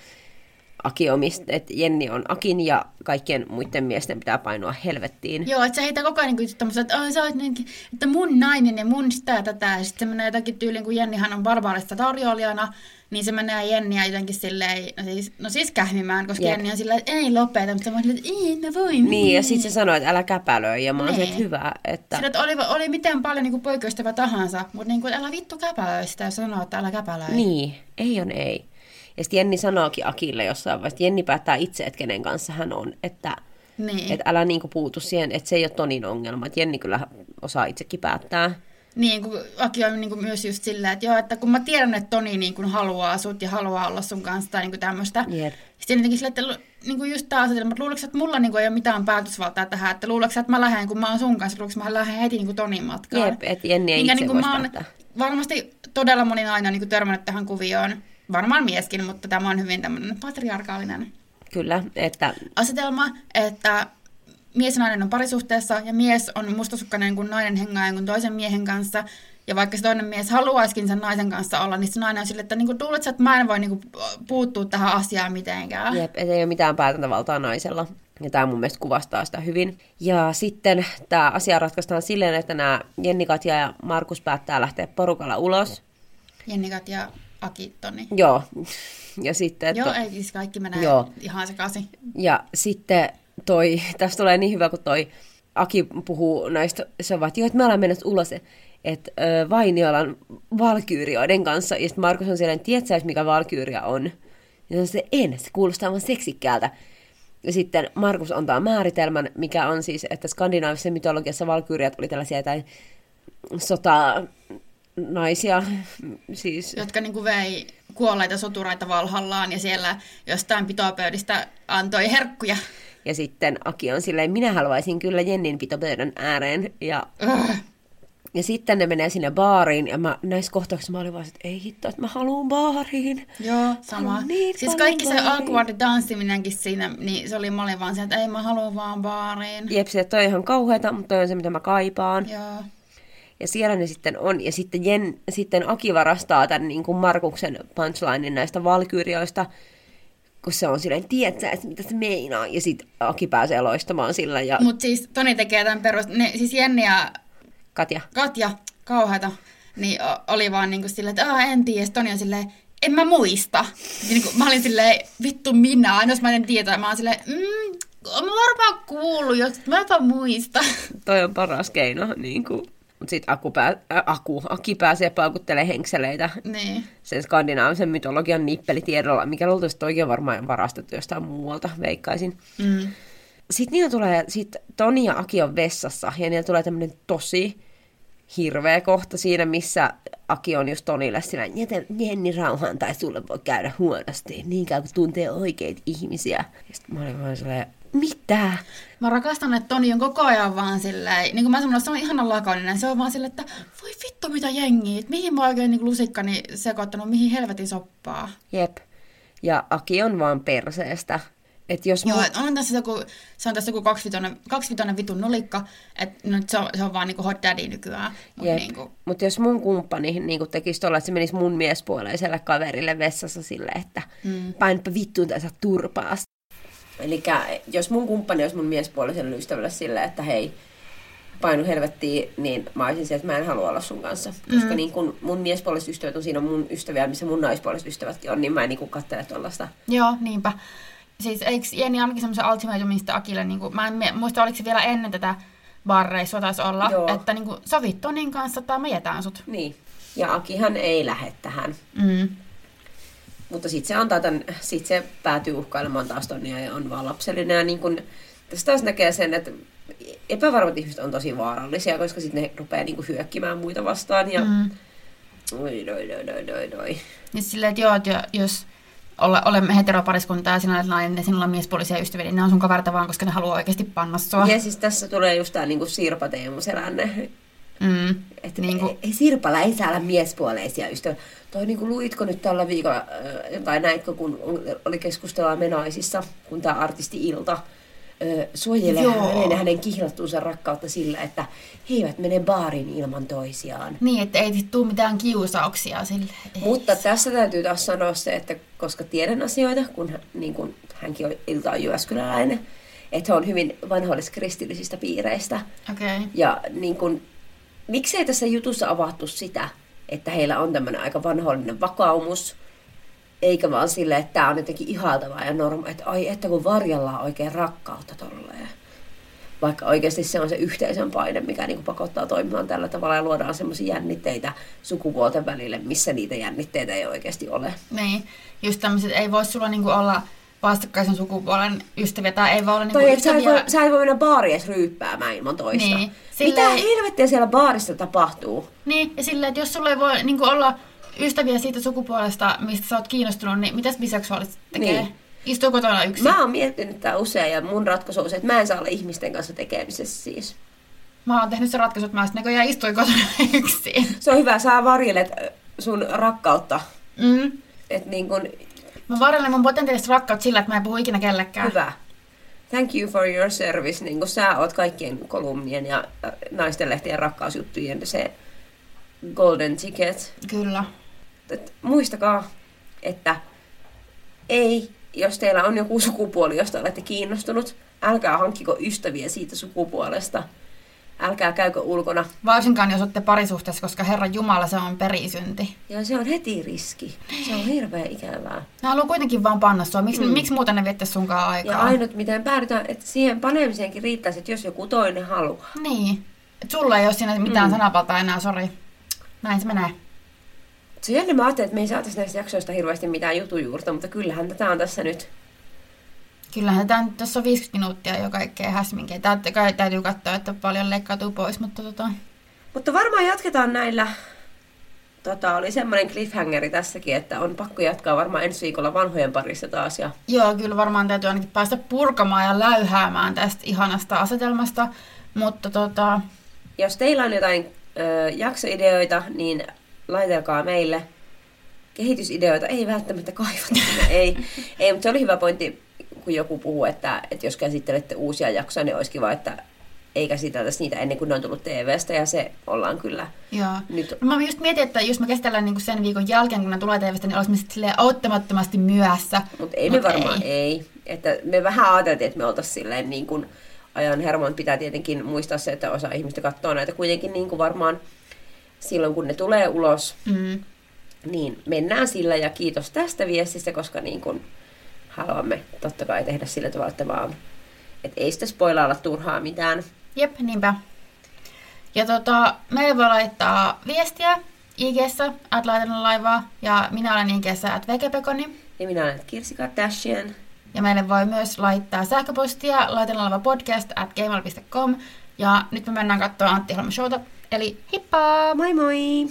Aki omist, että Jenni on Akin ja kaikkien muiden miesten pitää painua helvettiin. Joo, että se heitä koko ajan niin tämmöistä, että, sä oot niin, että mun nainen ja mun sitä ja tätä, ja sitten se menee jotakin tyyliin, kun Jennihan on barbaarista tarjoilijana, niin se menee Jenniä jotenkin silleen, no siis, no siis kähmimään, koska Jep. Jenni on silleen, että ei lopeta, mutta mä olin, että ei mä voin. Niin, ja sitten se sanoi, että älä käpälöi, ja mä olin että hyvä. Että... Sillä, että oli, oli miten paljon niin poikkeustavaa tahansa, mutta niin kuin, älä vittu käpälöi sitä, jos sanoo, että älä käpälöi. Niin, ei on ei. Ja sitten Jenni sanookin Akille jossain vaiheessa, Jenni päättää itse, että kenen kanssa hän on, että niin. että älä niinku puutu siihen, että se ei ole Tonin ongelma, että Jenni kyllä osaa itsekin päättää. Niin, kun Aki on niin kuin myös just silleen, että joo, että kun mä tiedän, että Toni niin kuin haluaa sut ja haluaa olla sun kanssa tai niin kuin tämmöistä. Yep. Sitten jotenkin silleen, että niin kuin just tämä asetelma, että luuleeko, että mulla niin kuin ei ole mitään päätösvaltaa tähän, että luuleeko, että mä lähden, kun mä oon sun kanssa, luuleeko, mä lähden heti niin kuin Tonin matkaan. Jep, että Jenni ei Minkä, itse niin kuin mä oon, Varmasti todella moni aina niin kuin törmännyt tähän kuvioon, varmaan mieskin, mutta tämä on hyvin tämmöinen patriarkaalinen Kyllä, että... asetelma, että mies ja nainen on parisuhteessa ja mies on mustasukkainen kuin nainen hengaa kuin toisen miehen kanssa. Ja vaikka se toinen mies haluaisikin sen naisen kanssa olla, niin se nainen on sille, että niinku, luulet että mä en voi niinku, puuttua tähän asiaan mitenkään. Jep, ei ole mitään päätäntävaltaa naisella. Ja tämä mun mielestä kuvastaa sitä hyvin. Ja sitten tämä asia ratkaistaan silleen, että nämä Jenni Katja ja Markus päättää lähteä porukalla ulos. Jenni Katja, Aki, Toni. Joo. Ja sitten, Joo, ei siis kaikki menee Joo. ihan sekaisin. Ja sitten toi, tästä tulee niin hyvä, kun toi Aki puhuu näistä, se on että, että me ollaan menossa ulos, että Vainiolan valkyyrioiden kanssa, ja sitten Markus on siellä, tiedätkö mikä valkyyria on? Ja se en, se kuulostaa vaan seksikkäältä. Ja sitten Markus antaa määritelmän, mikä on siis, että skandinaavisessa mytologiassa valkyyriat oli tällaisia jotain sota naisia, siis... Jotka niin kuin vei kuolleita soturaita valhallaan ja siellä jostain pitopöydistä antoi herkkuja. Ja sitten Aki on silleen, minä haluaisin kyllä Jennin pitopöydän ääreen. Ja, uh. ja sitten ne menee sinne baariin, ja mä, näissä kohtauksissa mä olin vaan, että ei hitto, että mä haluan baariin. Joo, sama. Niin siis kaikki baariin. se awkward tanssiminenkin siinä, niin se oli, mä olin vaan se, että ei mä haluan vaan baariin. Jep, se toi on ihan kauheata, mutta toi on se, mitä mä kaipaan. Joo. Ja siellä ne sitten on. Ja sitten, Jen, sitten Aki varastaa tämän niin kuin Markuksen punchlinein näistä valkyrioista, kun se on silleen, tiedätkö että mitä se meinaa? Ja sitten Aki pääsee loistamaan sillä. Ja... Mutta siis Toni tekee tämän perus... Ne, siis Jenni ja Katja. Katja, kauheata. Niin oli vaan niinku silleen, että en tiedä. Toni on silleen, en mä muista. Niin kuin, mä olin silleen, vittu minä, aina jos mä en tiedä. Mä oon silleen, mm, mä varmaan kuullut, jos mä en muista. Toi on paras keino, niin kuin. Mutta sitten Aku, pää, äh, Aku, Aki pääsee paukuttelemaan henkseleitä niin. sen skandinaavisen mytologian nippelitiedolla, mikä luultavasti oikein varmaan varastettu jostain muualta, veikkaisin. Mm. Sitten niillä tulee, sit Toni ja Aki on vessassa, ja niillä tulee tämmöinen tosi hirveä kohta siinä, missä Aki on just Tonille sillä, jätä Jenni rauhaan tai sulle voi käydä huonosti, niin kauan kun tuntee oikeita ihmisiä. Sitten mä olin vaan silleen, mitä? Mä rakastan, että Toni on koko ajan vaan silleen, niin kuin mä sanoin, se on ihana lakoninen. Se on vaan silleen, että voi vittu mitä jengiä, että mihin mä oikein niin lusikkani sekoittanut, mihin helvetin soppaa. Jep. Ja Aki on vaan perseestä. Et jos Joo, mu- on tässä joku, se on tässä joku kaksivitoinen, kaksivitoinen vitun nulikka, että nyt se on, se on vaan niinku hot daddy nykyään. Mutta niinku... Mut jos mun kumppani niinku tekisi tuolla, että se menisi mun miespuoleiselle kaverille vessassa silleen, että mm. painapa vittuun tässä turpaa. Eli jos mun kumppani olisi mun miespuoliselle ystävälle silleen, että hei, painu helvettiin, niin mä olisin se, että mä en halua olla sun kanssa. Koska mm. niin kun mun miespuoliset ystävät on siinä mun ystäviä, missä mun naispuoliset ystävätkin on, niin mä en niin katsele tuollaista. Joo, niinpä siis eikö Jenni ainakin semmoisen ultimatumista Akille, niin kuin, mä en muista oliko se vielä ennen tätä barreissua taisi olla, Joo. että niin kuin, sovit Tonin kanssa tai me jätään sut. Niin, ja Akihan ei lähde tähän. Mm. Mutta sitten se antaa tämän, sit se päätyy uhkailemaan taas Tonia ja on vaan lapsellinen. Ja niin kun, tästä taas näkee sen, että epävarmat ihmiset on tosi vaarallisia, koska sitten ne rupeaa niin hyökkimään muita vastaan. Ja... Mm. Oi, doi, doi, doi, doi, doi. Ja silleen, että joo, että jos ole, olemme heteropariskunta ja sinä olet nainen ja sinulla on miespuolisia ystäviä, niin ne on sun kaverta vaan, koska ne haluaa oikeasti panna sua. Ja siis tässä tulee just tämä niinku Sirpa Teemu Selänne. Mm, että niinku... ei, ei Sirpalla ei saa olla miespuoleisia ystäviä. Toi niinku luitko nyt tällä viikolla, tai näitkö, kun oli keskustelua menaisissa, kun tämä artisti Ilta suojelee hänen ja hänen kihlattuunsa rakkautta sillä, että he eivät mene baariin ilman toisiaan. Niin, että ei tule mitään kiusauksia sille. Mutta tässä täytyy taas sanoa se, että koska tiedän asioita, kun hän, niin kuin hänkin on Ilta on Jyväskyläläinen, että he on hyvin vanhoillis-kristillisistä piireistä. Okay. Ja niin kuin, miksei tässä jutussa avattu sitä, että heillä on tämmöinen aika vanhoillinen vakaumus, eikä vaan sille, että tämä on jotenkin ihaltavaa ja norma, että ai, että kun varjellaan oikein rakkautta tolleen. Vaikka oikeasti se on se yhteisön paine, mikä niin pakottaa toimimaan tällä tavalla ja luodaan semmoisia jännitteitä sukupuolten välille, missä niitä jännitteitä ei oikeasti ole. Niin, just tämmöiset, ei voi sulla niinku olla vastakkaisen sukupuolen ystäviä tai ei voi olla niinku ystäviä. Sä et, voi, sä et voi mennä baariin edes ryyppäämään ilman toista. Niin, silleen... Mitä helvettiä siellä baarissa tapahtuu? Niin, ja silleen, että jos sulla ei voi niinku olla ystäviä siitä sukupuolesta, mistä sä oot kiinnostunut, niin mitäs biseksuaalit tekee? Niin. Istuu kotona yksin? Mä oon miettinyt tätä usein ja mun ratkaisu on se, että mä en saa olla ihmisten kanssa tekemisessä siis. Mä oon tehnyt se ratkaisu, että mä sitten näköjään istuin kotona yksin. Se on hyvä, sä varjelet sun rakkautta. Mm. Et niin kun... Mä varjelen mun potentiaalista rakkautta sillä, että mä en puhu ikinä kellekään. Hyvä. Thank you for your service. Niin kun sä oot kaikkien kolumnien ja naisten lehtien rakkausjuttujen se golden ticket. Kyllä että muistakaa, että ei, jos teillä on joku sukupuoli, josta olette kiinnostunut, älkää hankkiko ystäviä siitä sukupuolesta. Älkää käykö ulkona. Varsinkaan jos olette parisuhteessa, koska Herra Jumala, se on perisynti. Ja se on heti riski. Se on hirveän ikävää. Mä haluan kuitenkin vaan panna sua. Miksi, mm. miksi muuten ne viettäisi sunkaan aikaa? Ja ainut, miten päädytään, että siihen panemiseenkin riittäisi, että jos joku toinen haluaa. Niin. Et sulla ei ole siinä mitään mm. sanapaltaa enää, sori. Näin se menee. Se jännä, mä ajattelin, että me ei saataisi näistä jaksoista hirveästi mitään jutujuurta, mutta kyllähän tätä on tässä nyt. Kyllähän tämä nyt tässä on 50 minuuttia jo kaikkea häsminkeä. Tää täytyy katsoa, että paljon leikkautuu pois, mutta tota... Mutta varmaan jatketaan näillä. Tota, oli semmoinen cliffhangeri tässäkin, että on pakko jatkaa varmaan ensi viikolla vanhojen parissa taas. Ja... Joo, kyllä varmaan täytyy ainakin päästä purkamaan ja läyhäämään tästä ihanasta asetelmasta. Mutta tota... Jos teillä on jotain ö, jaksoideoita, niin laitelkaa meille. Kehitysideoita ei välttämättä kaivata, ei. ei, mutta se oli hyvä pointti, kun joku puhuu, että, että jos käsittelette uusia jaksoja, niin olisi kiva, että eikä sitä niitä ennen kuin ne on tullut TVstä, ja se ollaan kyllä Joo. nyt... No mä just mietin, että jos me kestellään niin sen viikon jälkeen, kun ne tulee TVstä, niin olisimme sitten auttamattomasti myössä. Mutta ei Mut me varmaan, ei. ei. Että me vähän ajateltiin, että me oltaisiin silleen niin kuin ajan hermon. Pitää tietenkin muistaa se, että osa ihmistä katsoo näitä kuitenkin niin kuin varmaan silloin, kun ne tulee ulos. Mm. Niin mennään sillä ja kiitos tästä viestistä, koska niin kuin haluamme totta kai tehdä sillä tavalla, että vaan että ei sitä spoilailla turhaa mitään. Jep, niinpä. Ja tota, meille voi laittaa viestiä IG-ssä, at laivaa, ja minä olen IG-ssä, at vegepekoni. Ja minä olen Kirsi Kardashian. Ja meille voi myös laittaa sähköpostia laitella podcast at gmail.com. Ja nyt me mennään katsoa Antti Helma showta. Eli heippa! Moi moi!